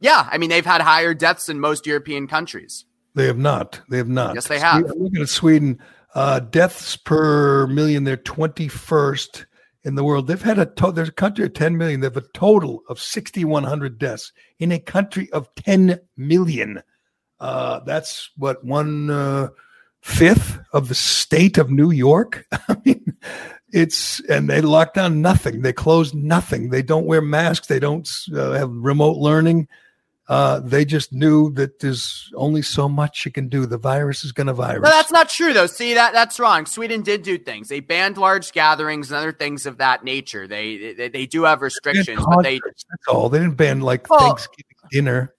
Yeah, I mean they've had higher deaths than most European countries. They have not. They have not. Yes, they have. I'm looking at Sweden. Uh, deaths per million, they're 21st in the world. They've had a to- there's a country of 10 million. They have a total of 6,100 deaths in a country of 10 million. Uh, that's what one uh, fifth of the state of New York. (laughs) I mean, it's and they lock down nothing. They close nothing. They don't wear masks. They don't uh, have remote learning. Uh, they just knew that there's only so much you can do. The virus is going to virus. No, that's not true, though. See that that's wrong. Sweden did do things. They banned large gatherings and other things of that nature. They they, they do have restrictions, but they that's all. They didn't ban like well, Thanksgiving dinner.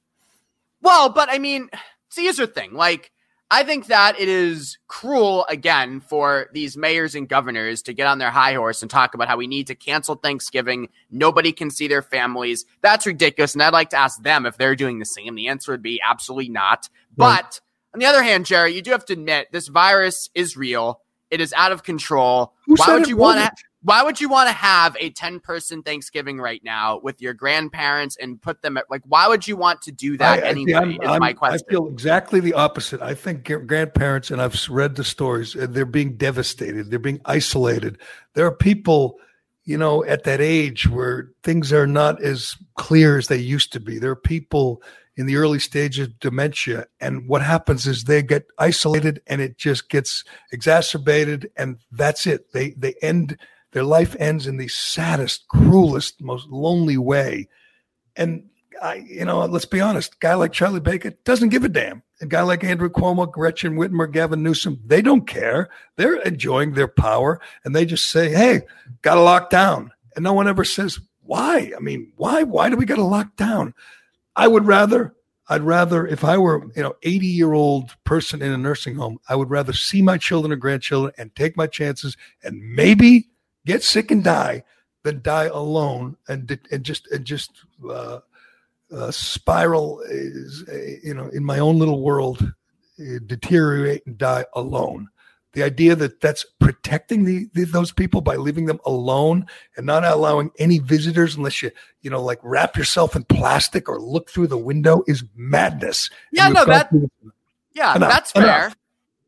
Well, but I mean, see, here's the thing. Like, I think that it is cruel again for these mayors and governors to get on their high horse and talk about how we need to cancel Thanksgiving. Nobody can see their families. That's ridiculous. And I'd like to ask them if they're doing the same. The answer would be absolutely not. Right. But on the other hand, Gerry, you do have to admit this virus is real. It is out of control. Who Why would you want to? Why would you want to have a ten person Thanksgiving right now with your grandparents and put them at like? Why would you want to do that I- anyway? I'm- is I'm- my question. I feel exactly the opposite. I think grandparents, and I've read the stories, uh, they're being devastated. They're being isolated. There are people, you know, at that age where things are not as clear as they used to be. There are people in the early stages of dementia. And what happens is they get isolated and it just gets exacerbated. And that's it. They, they end, their life ends in the saddest, cruelest, most lonely way. And I, you know, let's be honest. A guy like Charlie Baker doesn't give a damn. A guy like Andrew Cuomo, Gretchen Whitmer, Gavin Newsom, they don't care. They're enjoying their power, and they just say, "Hey, got to lock down," and no one ever says why. I mean, why? Why do we got to lock down? I would rather. I'd rather, if I were, you know, 80 year old person in a nursing home, I would rather see my children or grandchildren and take my chances and maybe get sick and die than die alone and and just and just uh, uh, spiral is uh, you know in my own little world uh, deteriorate and die alone the idea that that's protecting the, the those people by leaving them alone and not allowing any visitors unless you you know like wrap yourself in plastic or look through the window is madness Yeah, no, that- Yeah, Enough, that's enough. fair.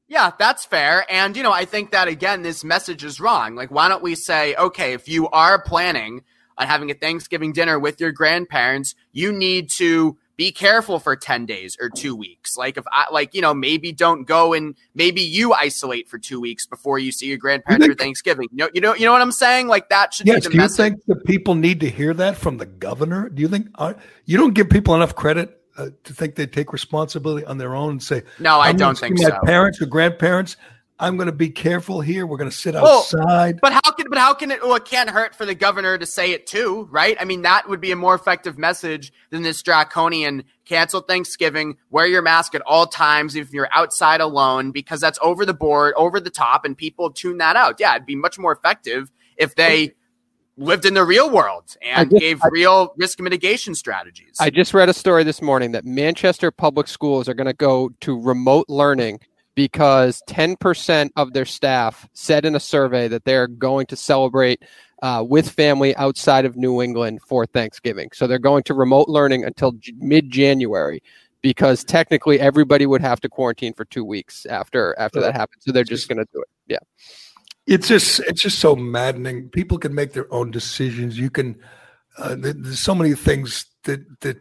Yeah, that's fair. And, you know, I think that, again, this message is wrong. Like, why don't we say, okay, if you are planning on having a Thanksgiving dinner with your grandparents, you need to be careful for 10 days or two weeks. Like, if I, like, you know, maybe don't go and maybe you isolate for two weeks before you see your grandparents You for Thanksgiving. You know, you know, you know what I'm saying? Like, that should yes be the do you think that people need to hear that from the governor do you think uh, you don't give people enough credit uh, to think they take responsibility on their own and say no, I don't think so. parents or grandparents I'm going to be careful here. We're going to sit Well, outside. But how can but how can it well it can't hurt for the governor to say it too, right? I mean that would be a more effective message than this draconian cancel Thanksgiving, wear your mask at all times if you're outside alone, because that's over the board, over the top, and people tune that out. Yeah, it'd be much more effective if they lived in the real world and just- gave real risk mitigation strategies. I just read a story this morning that Manchester public schools are going to go to remote learning because 10% of their staff said in a survey that they're going to celebrate uh, with family outside of New England for Thanksgiving. So they're going to remote learning until j- mid January because technically everybody would have to quarantine for two weeks after after that happens. So they're just going to do it. Yeah. It's just it's just so maddening. People can make their own decisions. You can. Uh, there's so many things that that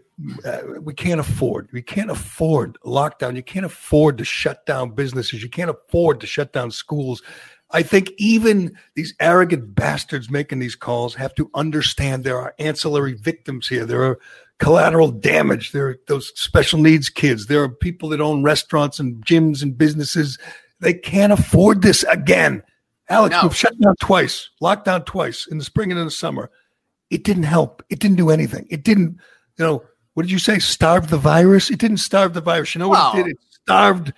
uh, we can't afford. We can't afford lockdown. You can't afford to shut down businesses. You can't afford to shut down schools. I think even these arrogant bastards making these calls have to understand there are ancillary victims here. There are collateral damage. There are those special needs kids. There are people that own restaurants and gyms and businesses. They can't afford this again. Alex, No. we've shut down twice, locked down twice in the spring and in the summer. It didn't help. It didn't do anything. It didn't, you know, what did you say? Starve the virus? It didn't starve the virus. You know what Well- it did? It starved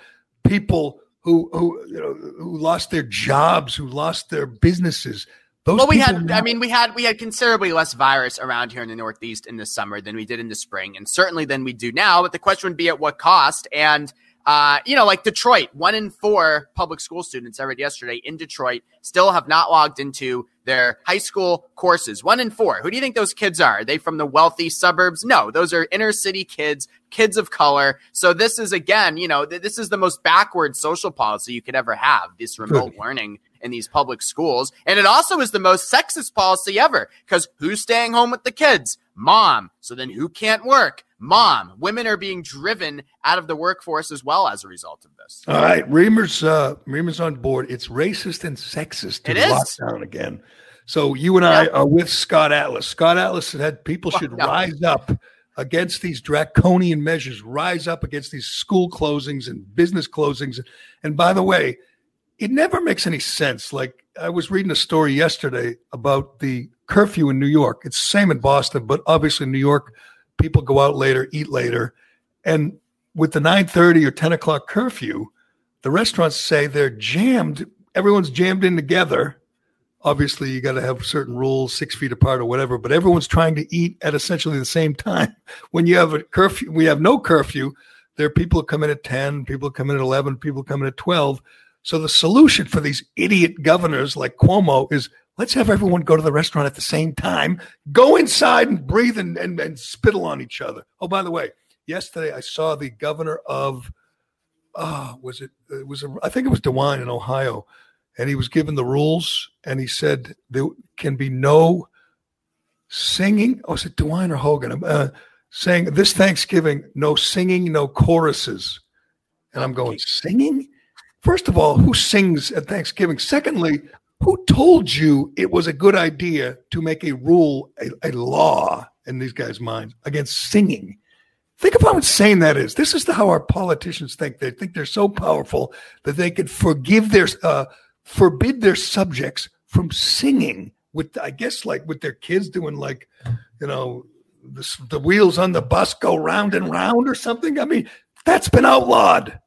people who who you know who lost their jobs, who lost their businesses. Those well, we had. now- I mean, we had we had considerably less virus around here in the Northeast in the summer than we did in the spring, and certainly than we do now. But the question would be at what cost? And uh, you know, like Detroit, one in four public school students I read yesterday in Detroit still have not logged into their high school courses. One in four. Who do you think those kids are? Are they from the wealthy suburbs? No, those are inner city kids, kids of color. So this is again, you know, th- this is the most backward social policy you could ever have. This remote learning in these public schools. And it also is the most sexist policy ever because who's staying home with the kids? Mom. So then who can't work? Mom. Women are being driven out of the workforce as well as a result of this. All right, Reimer's uh, Reimer's on board. It's racist and sexist to lock down again. So you and I Yeah. are with Scott Atlas. Scott Atlas said people should rise up against these draconian measures, rise up against these school closings and business closings. And by the way, it never makes any sense. Like I was reading a story yesterday about the curfew in New York. It's the same in Boston, but obviously New York, people go out later, eat later, and with the nine thirty or ten o'clock curfew, The restaurants say they're jammed. Everyone's jammed in together. Obviously, you got to have certain rules, six feet apart or whatever. But everyone's trying to eat at essentially the same time. (laughs) When you have a curfew, we have no curfew. There are people who come in at ten, people who come in at eleven, people who come in at twelve. So the solution for these idiot governors like Cuomo is let's have everyone go to the restaurant at the same time, go inside and breathe and, and, and spittle on each other. Oh, by the way, yesterday I saw the governor of, uh, was it, it was, a, I think it was DeWine in Ohio, and he was given the rules and he said there can be no singing. Oh, is it DeWine or Hogan? Uh, saying this Thanksgiving, no singing, no choruses. And I'm going, singing? First of all, who sings at Thanksgiving? Secondly, who told you it was a good idea to make a rule, a, a law in these guys' minds against singing? Think of how insane that is. This is the, how our politicians think. They think they're so powerful that they could forgive their, uh, forbid their subjects from singing with, I guess, like with their kids doing like, you know, the, the wheels on the bus go round and round or something. I mean, that's been outlawed.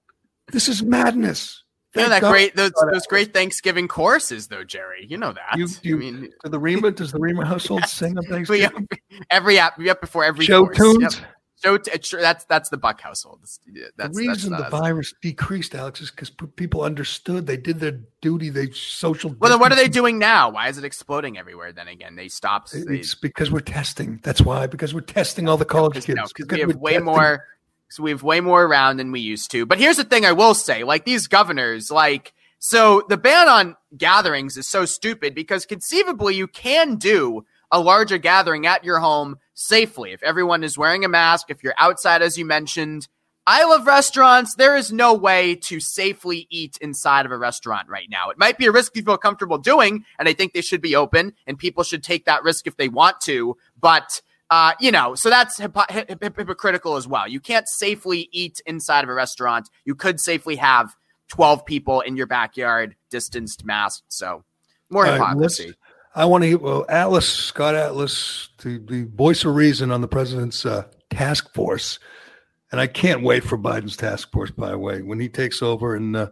This is madness. You know that God great those, those great Thanksgiving choruses though, Gerry. You know that. You, you, I mean, (laughs) do the Reimer, does the Reimer household sing on (laughs) we Thanksgiving? every app we up before every Show course. tunes. Yep. Show t- that's that's the Buck household. That's, that's the that's reason the uh, virus decreased, Alex, is because people understood they did their duty. They social. Well, then what are they doing now? Why is it exploding everywhere? Then again, they stopped. They, It's because we're testing. That's why. Because we're testing all the college kids. no, 'cause Because we have way testing- more. So we have way more around than we used to. But here's the thing: I will say, like these governors, like so the ban on gatherings is so stupid because conceivably you can do a larger gathering at your home safely if everyone is wearing a mask, if you're outside, as you mentioned. I love restaurants. There is no way to safely eat inside of a restaurant right now. It might be a risk you feel comfortable doing, and I think they should be open, and people should take that risk if they want to. But uh, you know, so that's hypo- hip- hip- hypocritical as well. You can't safely eat inside of a restaurant. You could safely have 12 people in your backyard, distanced, masked. So more All right, hypocrisy. let's- I want to hear well, Atlas Scott Atlas, the, the voice of reason on the president's uh, task force, and I can't wait for Biden's task force. By the way, when he takes over, and uh,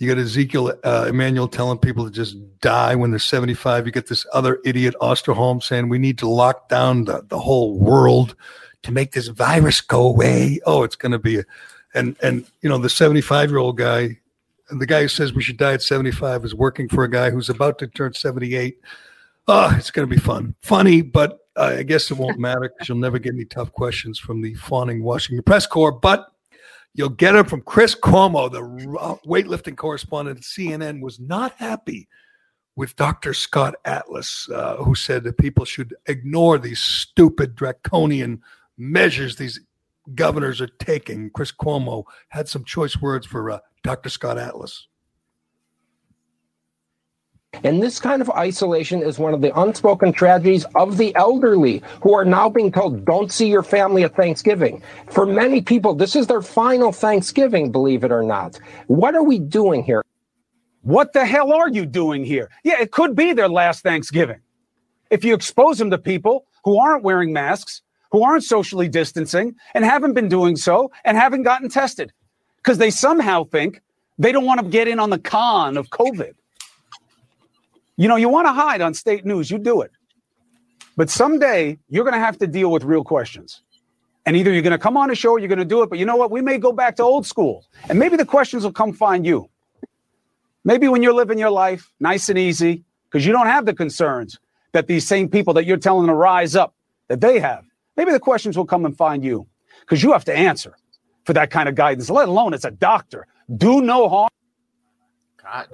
you got Ezekiel uh, Emanuel telling people to just die when they're seventy five. You get this other idiot Osterholm saying we need to lock down the, the whole world to make this virus go away. Oh, it's going to be, a, and and you know the seventy five year old guy the guy who says we should die at 75 is working for a guy who's about to turn 78. Oh, it's going to be fun. Funny, but uh, I guess it won't matter because you'll never get any tough questions from the fawning Washington press corps. But you'll get them from Chris Cuomo, the weightlifting correspondent at CNN, was not happy with Dr. Scott Atlas, uh, who said that people should ignore these stupid draconian measures these governors are taking. Chris Cuomo had some choice words for uh, Dr. Scott Atlas. And this kind of isolation is one of the unspoken tragedies of the elderly who are now being told, don't see your family at Thanksgiving. For many people, this is their final Thanksgiving, believe it or not. What are we doing here? What the hell are you doing here? Yeah, it could be their last Thanksgiving. If you expose them to people who aren't wearing masks, who aren't socially distancing, and haven't been doing so, and haven't gotten tested, because they somehow think they don't want to get in on the con of COVID. You know, you want to hide on state news, you do it. But someday you're going to have to deal with real questions. And either you're going to come on a show or you're going to do it. But you know what? We may go back to old school. And maybe the questions will come find you. Maybe when you're living your life nice and easy, because you don't have the concerns that these same people that you're telling to rise up, that they have. Maybe the questions will come and find you because you have to answer for that kind of guidance, let alone it's a doctor. Do no harm. God.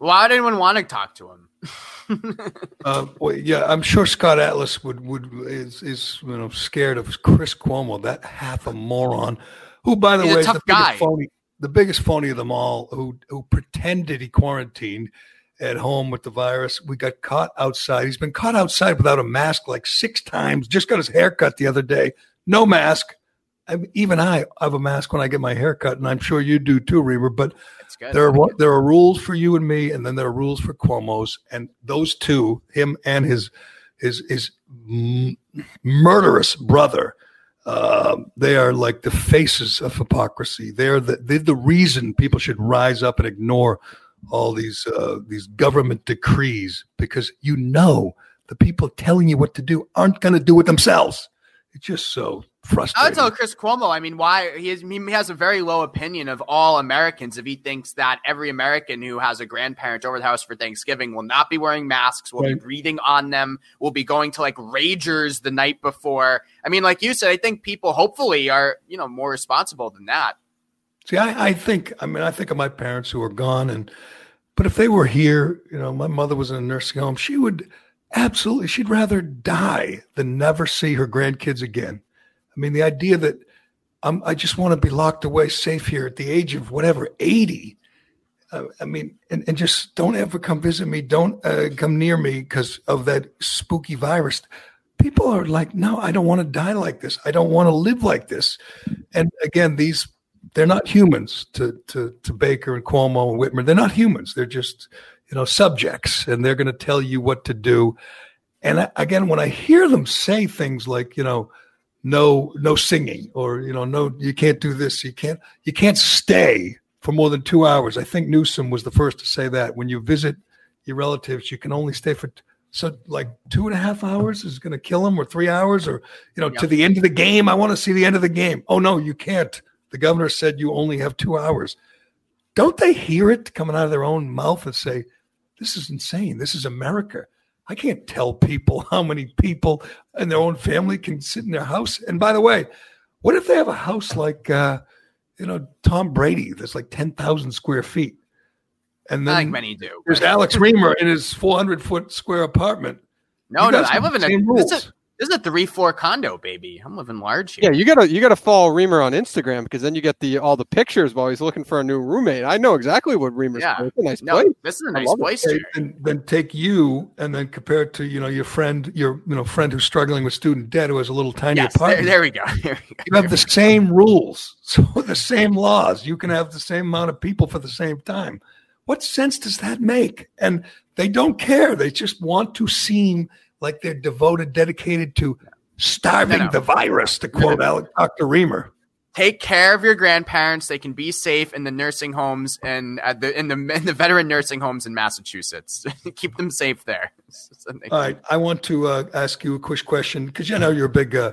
Why would anyone want to talk to him? (laughs) Uh, well, yeah, I'm sure Scott Atlas would would is is you know scared of Chris Cuomo, that half a moron, who by the He's way is the biggest phony, the biggest phony of them all, who who pretended he quarantined at home with the virus. We got caught outside. He's been caught outside without a mask like six times. Just got his hair cut the other day, no mask. I even I have a mask when I get my hair cut, and I'm sure you do too, Reaver. But there are there are rules for you and me, and then there are rules for Cuomo's, and those two, him and his his his m- murderous brother, Uh, they are like the faces of hypocrisy. They're the they're the reason people should rise up and ignore all these uh, these government decrees because you know the people telling you what to do aren't going to do it themselves. It's just so I would tell Chris Cuomo. I mean, why he has, he has a very low opinion of all Americans if he thinks that every American who has a grandparent over the house for Thanksgiving will not be wearing masks, will be breathing on them, will be going to like ragers the night before. I mean, like you said, I think people hopefully are you know more responsible than that. See, I, I think, I mean, I think of my parents who are gone, and but if they were here, you know, my mother was in a nursing home, she would absolutely, she'd rather die than never see her grandkids again. I mean, the idea that I'm, I just want to be locked away safe here at the age of whatever, 80. Uh, I mean, and, and just don't ever come visit me. Don't uh, come near me because of that spooky virus. People are like, no, I don't want to die like this. I don't want to live like this. And again, these they're not humans to to to Baker and Cuomo and Whitmer. They're not humans. They're just you know subjects, and they're going to tell you what to do. And I, again, when I hear them say things like you know, no no singing, or you know, no you can't do this, you can't you can't stay for more than two hours. I think Newsom was the first to say that. When you visit your relatives, you can only stay for so like two and a half hours is going to kill them, or three hours, or you know, Yeah. to the end of the game. I want to see the end of the game. Oh no, you can't. The governor said you only have two hours. Don't they hear it coming out of their own mouth and say, "This is insane. This is America." I can't tell people (laughs) how many people in their own family can sit in their house. And by the way, what if they have a house like, uh, you know, Tom Brady that's like 10,000 square feet? And I then think many do. there's Alex Reimer in his 400 foot square apartment. No, You no, I live in a this is, this is a three floor condo, baby. I'm living large here. Yeah, you gotta you gotta follow Reimer on Instagram because then you get the all the pictures while he's looking for a new roommate. I know exactly what Reimer's Yeah. for. It's nice no, place. this is a I nice place Okay, here. then, then take you and then compare it to you know your friend your you know friend who's struggling with student debt who has a little tiny Yes, there, apartment. there we go. (laughs) There we go. you have the same rules, (laughs) so the same laws. You can have the same amount of people for the same time. What sense does that make? And they don't care. They just want to seem like they're devoted, dedicated to starving No, no. the virus. To quote Alec, Dr. Reimer. Take care of your grandparents. They can be safe in the nursing homes and at the in the in the veteran nursing homes in Massachusetts. (laughs) Keep them safe there. (laughs) All right, I want to uh, ask you a quick question because you know you're a big, uh,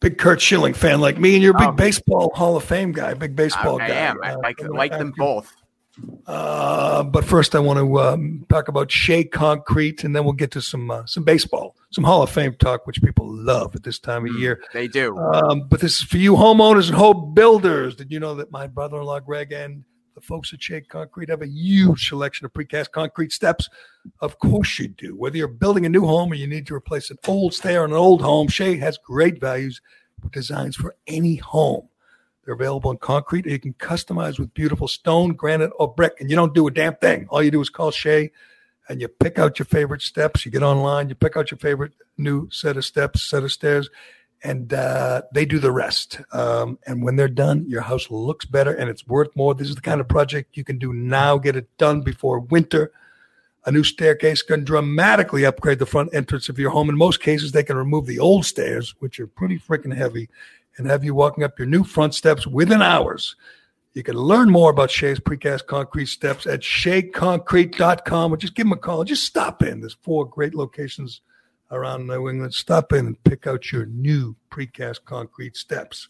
big Curt Schilling fan like me, and you're a big Oh. baseball Hall of Fame guy, big baseball I guy. am. I Uh, like, I like them both. Uh, but first, I want to um, talk about Shea Concrete, and then we'll get to some uh, some baseball, some Hall of Fame talk, which people love at this time of year. They do. Um, but this is for you homeowners and home builders. Did you know that my brother-in-law Greg and the folks at Shea Concrete have a huge selection of precast concrete steps? Of course you do. Whether you're building a new home or you need to replace an old stair in an old home, Shea has great values designs for any home. They're available in concrete. You can customize with beautiful stone, granite, or brick, and you don't do a damn thing. All you do is call Shea and you pick out your favorite steps. You get online, you pick out your favorite new set of steps, set of stairs, and uh, they do the rest. Um, and when they're done, your house looks better and it's worth more. This is the kind of project you can do now. Get it done before winter. A new staircase can dramatically upgrade the front entrance of your home. In most cases, they can remove the old stairs, which are pretty freaking heavy, and have you walking up your new front steps within hours. You can learn more about Shea's precast concrete steps at sheaconcrete.com or just give them a call. Just stop in. There's four great locations around New England. Stop in and pick out your new precast concrete steps.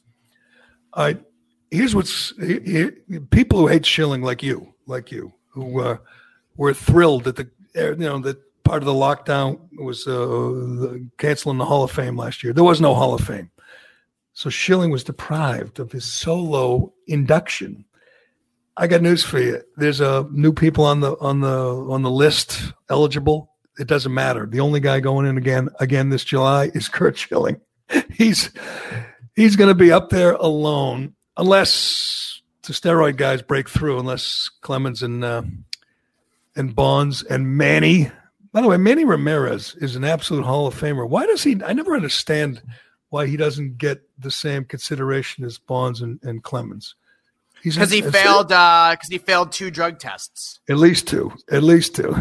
All right. Here's what's here, people who hate Schilling like you, like you, who uh, were thrilled that the you know that part of the lockdown was uh, canceling the Hall of Fame last year. There was no Hall of Fame. So Schilling was deprived of his solo induction. I got news for you. There's a new people on the on the on the list eligible. It doesn't matter. The only guy going in again again this July is Curt Schilling. (laughs) He's he's going to be up there alone unless the steroid guys break through. Unless Clemens and uh, and Bonds and Manny. By the way, Manny Ramirez is an absolute Hall of Famer. Why does he? I never understand why he doesn't get the same consideration as Bonds and, and Clemens. Because he failed. Because he failed two drug tests. At least two. At least two.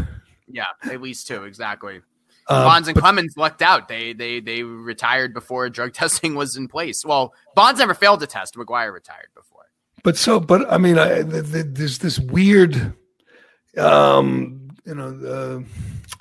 Yeah, at least two exactly. Um, Bonds and but- Clemens lucked out. They they they retired before drug (laughs) testing was in place. Well, Bonds never failed to test. McGwire retired before. But so, but I mean, I, th- th- there's this weird, um, you know, uh,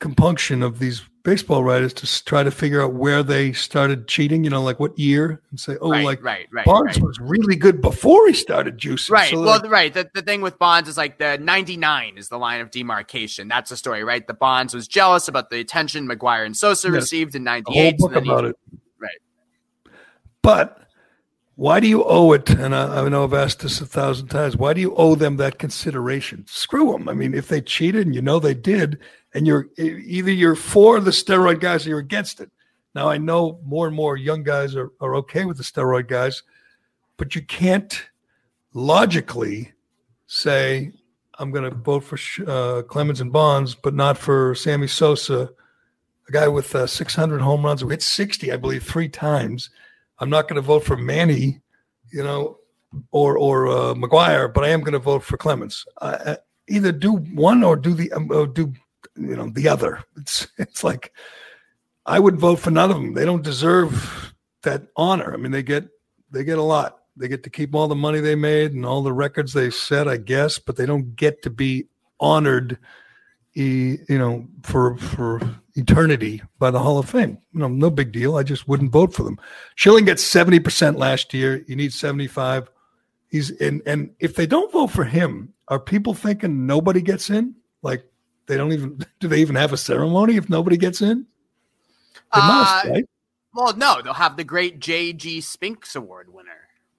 compunction of these baseball writers to try to figure out where they started cheating. You know, like what year, and say, oh, right, like right, right, Barnes right. was really good before he started juicing. Right. So, well, like, right. The, the thing with Bonds is like the 99 is the line of demarcation. That's the story, right? The Bonds was jealous about the attention McGwire and Sosa received in a whole 98. so book he- about it. Right. But why do you owe it? And I, I know I've asked this a thousand times. Why do you owe them that consideration? Screw them. I mean, if they cheated and you know they did, and you're either you're for the steroid guys or you're against it. Now I know more and more young guys are, are okay with the steroid guys, but you can't logically say I'm going to vote for uh, Clemens and Bonds, but not for Sammy Sosa, a guy with uh, 600 home runs who hit 60, I believe, three times. I'm not going to vote for Manny, you know, or or uh, McGwire, but I am going to vote for Clemens. Either do one or do the um, do you know the other. It's it's like I would vote for none of them. They don't deserve that honor. I mean, they get they get a lot. They get to keep all the money they made and all the records they set, I guess, but they don't get to be honored, you know, for for eternity by the Hall of Fame. You know, no big deal. I just wouldn't vote for them. Schilling gets seventy percent last year. You need seventy five. He's in, and if they don't vote for him, are people thinking nobody gets in? Like they don't even (laughs) do they even have a ceremony if nobody gets in? They must, Uh, right? Well, no, they'll have the great J.G. Spinks Award winner.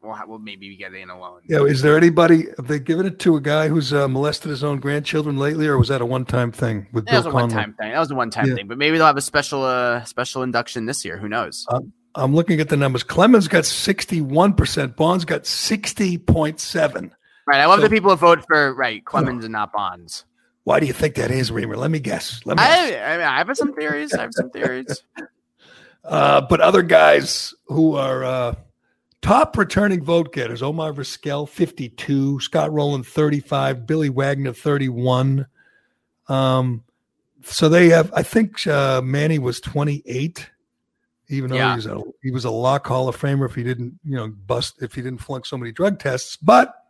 We'll, ha- we'll maybe get in alone. Yeah, is there anybody? Have they given it to a guy who's uh, molested his own grandchildren lately, or was that a one-time thing with That Bill was a Conway? one-time thing. That was a one-time Yeah. thing. But maybe they'll have a special uh, special induction this year. Who knows? I'm looking at the numbers. Clemens got 61 percent. Bonds got 60.7. right. I love so- the people who vote for right Clemens and not Bonds. Why do you think that is, Reimer? Let me guess. Let me. I. I, mean, I have some theories. I have some theories. (laughs) Uh, but other guys who are uh, top returning vote getters: Omar Vizquel, 52; Scott Rolen, 35; Billy Wagner, 31. Um, so they have. I think uh, Manny was 28. Even though Yeah. he was a he was a lock Hall of Famer if he didn't you know bust if he didn't flunk so many drug tests, but.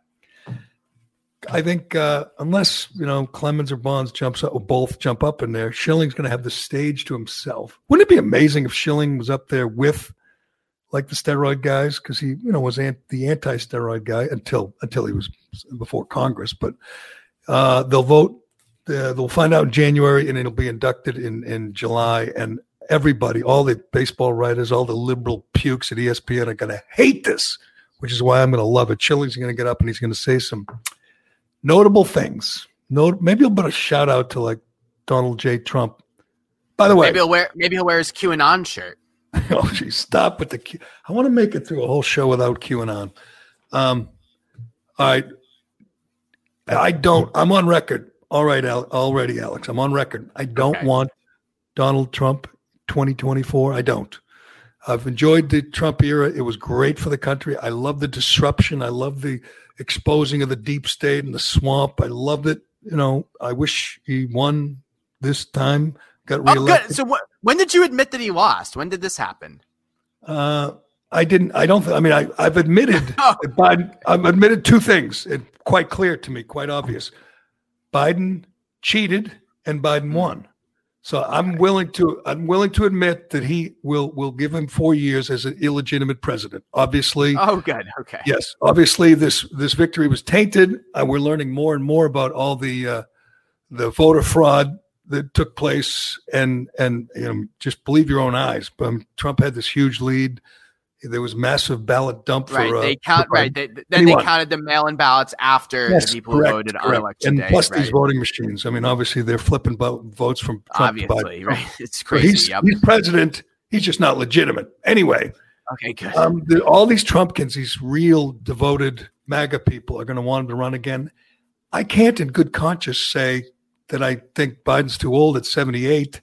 I think uh, unless you know Clemens or Bonds jumps up, or both jump up in there, Schilling's going to have the stage to himself. Wouldn't it be amazing if Schilling was up there with like the steroid guys because he you know was an, the anti-steroid guy until until he was before Congress. But uh, they'll vote. Uh, they'll find out in January, and it'll be inducted in in July. And everybody, all the baseball writers, all the liberal pukes at ESPN are going to hate this, which is why I'm going to love it. Schilling's going to get up and he's going to say some notable things. Note maybe he'll put a shout out to like Donald J. Trump. By the way, Maybe he'll wear maybe he'll wear his QAnon shirt. (laughs) oh, geez, stop with the. Q. I want to make it through a whole show without QAnon. Um, all right, I don't. I'm on record. All right, Al, already, Alex. I'm on record. I don't Okay. want Donald Trump 2024. I don't. I've enjoyed the Trump era. It was great for the country. I love the disruption. I love the exposing of the deep state and the swamp. I loved it. You know, I wish he won this time. Got Oh, reelected. good. So wh- when did you admit that he lost? When did this happen? Uh, I didn't. I don't. I mean, I, I've admitted. (laughs) Oh. Biden. I've admitted two things. It's quite clear to me, quite obvious. Biden cheated, and Biden won. So I'm willing to. I'm willing to admit that he will will give him four years as an illegitimate president. Obviously, Oh, good. Okay. yes. Obviously, this this victory was tainted. Uh, we're learning more and more about all the uh, the voter fraud that took place, and and you know, just believe your own eyes. Um, Trump had this huge lead. There was massive ballot dump for Right. uh, they count. for Right. They, then And he they counted the mail-in ballots after Yes, the people correct, who voted on correct. election and day. plus right. these voting machines. I mean, obviously they're flipping vo- votes from Trump to Obviously, Biden. right? (laughs) It's crazy. he's, yep. he's president. He's just not legitimate. Anyway, Okay. Good. um, the, all these Trumpkins, these real devoted MAGA people, are going to want him to run again. I can't, in good conscience, say that I think Biden's too old at 78,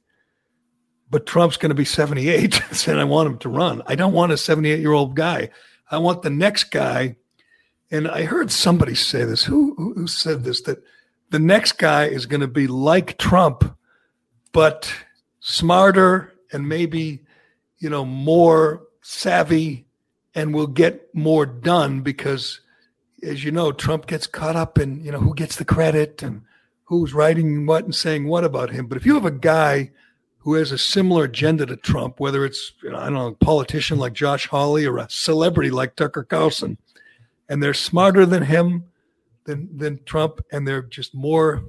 but Trump's going to be 78, (laughs) and I want him to run. I don't want a 78 year old guy. I want the next guy. And I heard somebody say this. Who, who, said this? That the next guy is going to be like Trump, but smarter and maybe, you know, more savvy and will get more done because as you know, Trump gets caught up in, you know, who gets the credit and who's writing what and saying what about him. But if you have a guy who has a similar agenda to Trump, whether it's, you know, I don't know, a politician like Josh Hawley or a celebrity like Tucker Carlson, and they're smarter than him, than, than Trump, and they're just more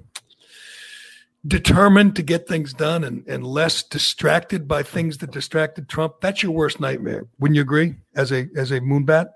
determined to get things done and, and less distracted by things that distracted Trump, that's your worst nightmare. Wouldn't you agree as a as a moonbat?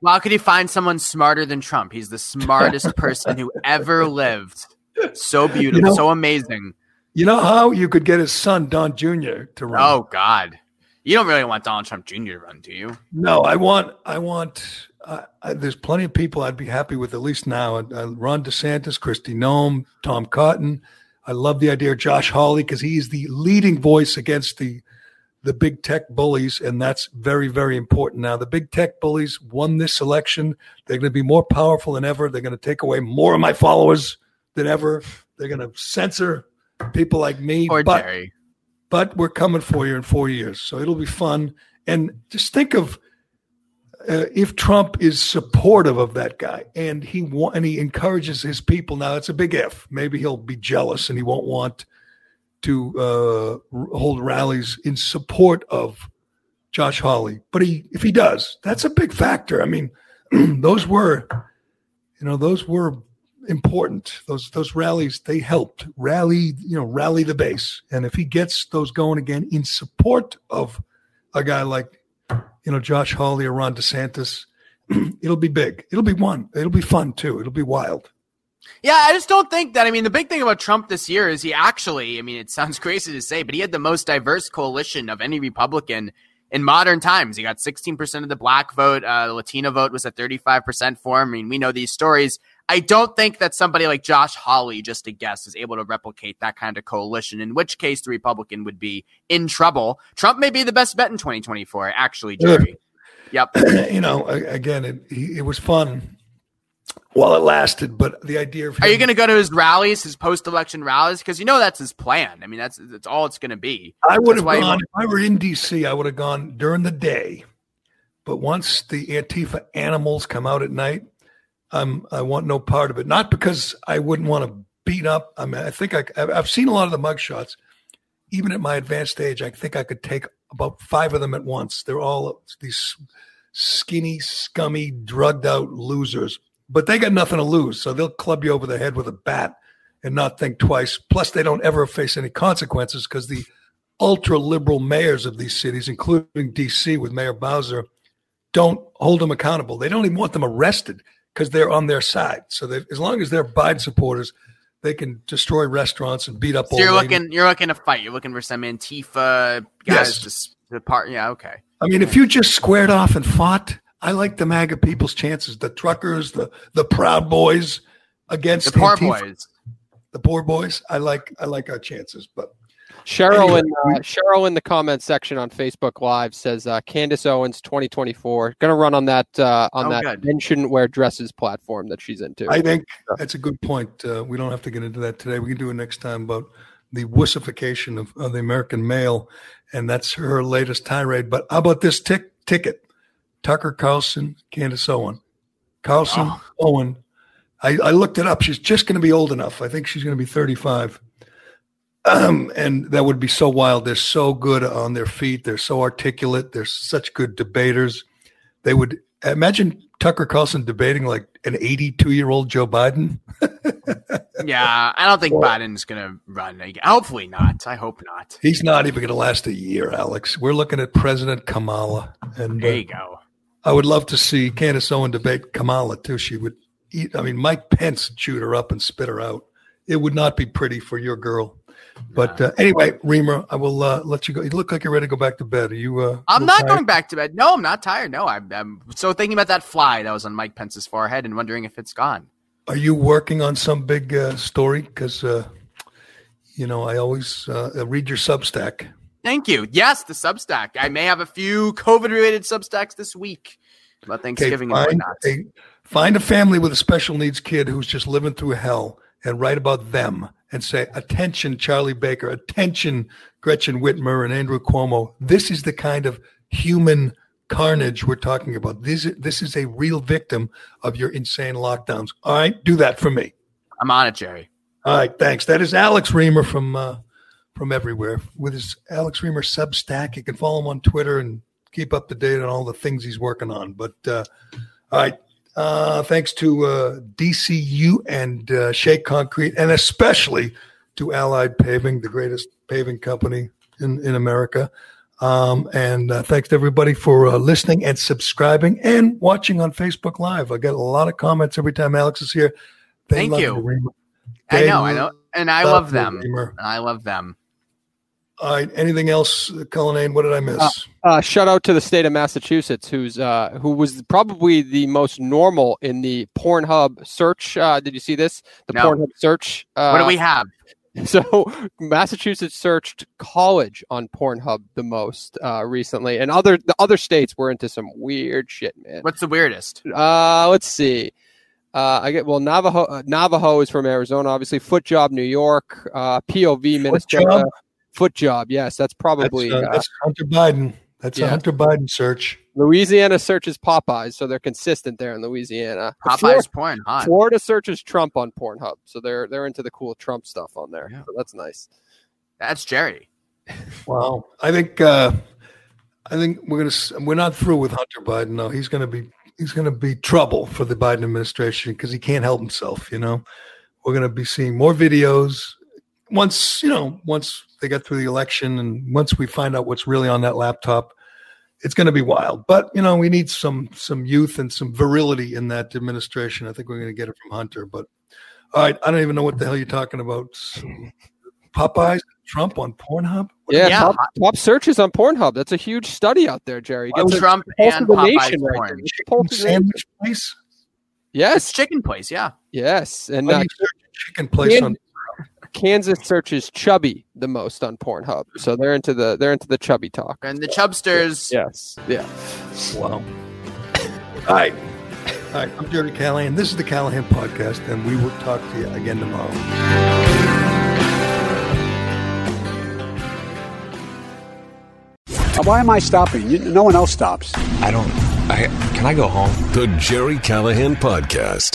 Well, how could you find someone smarter than Trump? He's the smartest (laughs) person who ever lived. So beautiful, you know, so amazing. You know how you could get his son Don Jr. to run? Oh God, you don't really want Donald Trump Jr. to run, do you? No, I want. I want. Uh, I, there's plenty of people I'd be happy with at least now. Uh, Ron DeSantis, Kristi Noem, Tom Cotton. I love the idea of Josh Hawley because he's the leading voice against the the big tech bullies, and that's very, very important now. The big tech bullies won this election. They're going to be more powerful than ever. They're going to take away more of my followers than ever. They're going to censor people like me. Or but, Gerry. But we're coming for you in four years, so it'll be fun. And just think of uh, if Trump is supportive of that guy and he wa- and he encourages his people. Now it's a big if. Maybe he'll be jealous and he won't want to uh, hold rallies in support of Josh Hawley. But he, if he does, that's a big factor. I mean, (clears throat) those were, you know, those were important. Those those rallies they helped rally, you know, rally the base. And if he gets those going again in support of a guy like, you know, Josh Hawley or Ron DeSantis, (clears throat) it'll be big. It'll be one. It'll be fun too. It'll be wild. Yeah, I just don't think that. I mean, the big thing about Trump this year is he actually, I mean, it sounds (laughs) crazy to say, but he had the most diverse coalition of any Republican in modern times. He got 16% of the black vote. Uh, the Latino vote was at 35% for him. I mean, we know these stories. I don't think that somebody like Josh Hawley, just a guess, is able to replicate that kind of coalition, in which case the Republican would be in trouble. Trump may be the best bet in 2024, actually, Gerry. Yep. (clears throat) you know, again, it, it was fun while it lasted. But the idea of him, are you going to go to his rallies, his post-election rallies? Because you know that's his plan. I mean, that's that's all it's going to be. I would have gone if I were in D.C. I would have gone during the day, but once the Antifa animals come out at night, I'm I want no part of it. Not because I wouldn't want to beat up. I mean, I think I, I've seen a lot of the mugshots. Even at my advanced age, I think I could take about five of them at once. They're all these skinny, scummy, drugged out losers but they got nothing to lose. So they'll club you over the head with a bat and not think twice. Plus, they don't ever face any consequences because the ultra liberal mayors of these cities, including DC with Mayor Bowser, don't hold them accountable. They don't even want them arrested because they're on their side. So they, as long as they're Biden supporters, they can destroy restaurants and beat up. So you're looking, you're looking to fight. You're looking for some Antifa guys yes. to the part. Yeah, okay. I mean, if you just squared off and fought, I like the MAGA people's chances, the truckers, the the Proud Boys against the poor Antifa. boys. The poor boys. I like I like our chances, but Cheryl anyway, in uh, Cheryl in the comment section on Facebook Live says uh, Candace Owens 2024 going to run on that uh, on oh, that good. men shouldn't wear dresses platform that she's into. I think that's a good point. Uh, we don't have to get into that today. We can do it next time about the wussification of, of the American male, and that's her latest tirade. But how about this tick, ticket? Tucker Carlson, Candace Owen. Carlson, oh. Owen. I, I, looked it up. She's just going to be old enough. I think she's going to be 35. Um, and that would be so wild. They're so good on their feet. They're so articulate. They're such good debaters. They would imagine Tucker Carlson debating like an 82 year old Joe Biden. (laughs) yeah, I don't think well, Biden's going to run again. Hopefully not. I hope not. He's not even going to last a year, Alex. We're looking at President Kamala. And there you uh, go. I would love to see Candace Owen debate Kamala too. She would eat. I mean, Mike Pence chewed her up and spit her out. It would not be pretty for your girl. But uh, anyway, Reimer, I will uh, let you go. You look like you're ready to go back to bed. Are you? Uh, I'm not tired? going back to bed. No, I'm not tired. No, I'm, I'm so thinking about that fly that was on Mike Pence's forehead and wondering if it's gone. Are you working on some big uh, story? Because uh, you know, I always uh, read your Substack. Thank you. Yes, the Substack. I may have a few COVID related Substacks this week about Thanksgiving okay, find, and whatnot. A, find a family with a special needs kid who's just living through hell and write about them and say, attention, Charlie Baker, attention, Gretchen Whitmer and Andrew Cuomo. This is the kind of human carnage we're talking about. This, this is a real victim of your insane lockdowns. All right, do that for me. I'm on it, Gerry. All right, thanks. That is Alex Reimer from uh, from everywhere with his Alex Reimer Substack. You can follow him on Twitter and keep up to date on all the things he's working on. But uh, all right, uh, thanks to uh, DCU and uh, Shea Concrete, and especially to Allied Paving, the greatest paving company in in America. Um, and uh, thanks to everybody for uh, listening and subscribing and watching on Facebook Live. I get a lot of comments every time Alex is here. They Thank you. I know, I know, and I love love them. And I love them. All right. Anything else, Cullinane? What did I miss? Uh, Uh, shout out to the state of Massachusetts, who's uh, who was probably the most normal in the Pornhub search. Uh, did you see this? The No. Pornhub search. Uh, What do we have? (laughs) So Massachusetts searched college on Pornhub the most uh, recently, and other the other states were into some weird shit, man. What's the weirdest? Uh, let's see. Uh, I get well Navajo. Uh, Navajo is from Arizona, obviously. Foot job, New York. Uh, POV, Minnesota. Job? Foot job, yes, that's that's, probably uh, uh, that's Hunter Biden. That's a. Hunter Biden search. Louisiana searches Popeyes, so they're consistent there in Louisiana. Florida, Popeye's porn, hot. Florida searches Trump on Pornhub, so they're they're into the cool Trump stuff on there. Yeah. So that's nice. That's Gerry. (laughs) Wow. I think uh, I think we're gonna we're not through with Hunter Biden. No, he's gonna be he's gonna be trouble for the Biden administration because he can't help himself. You know, we're gonna be seeing more videos once you know once they get through the election and once we find out what's really on that laptop. It's going to be wild, but you know we need some some youth and some virility in that administration. I think we're going to get it from Hunter. But all right, I don't even know what the hell you're talking about. Popeyes, Trump on Pornhub. Yeah, Yeah. Top, top searches on Pornhub. That's a huge study out there, Gerry. Why Gets would a Trump and the Popeye's nation right porn. there. It's the pulse of the nation. sandwich place. It's Yes, chicken place, yeah. yes, and uh, do you search a chicken place Can- on Kansas searches chubby the most on Pornhub, so they're into the they're into the chubby talk. And the Chubsters. Yes, yeah. Wow. All right. All right. I'm Gerry Callahan. This is the Callahan Podcast, and we will talk to you again tomorrow. Why am I stopping? You, no one else stops. I don't. I can I go home? The Gerry Callahan Podcast.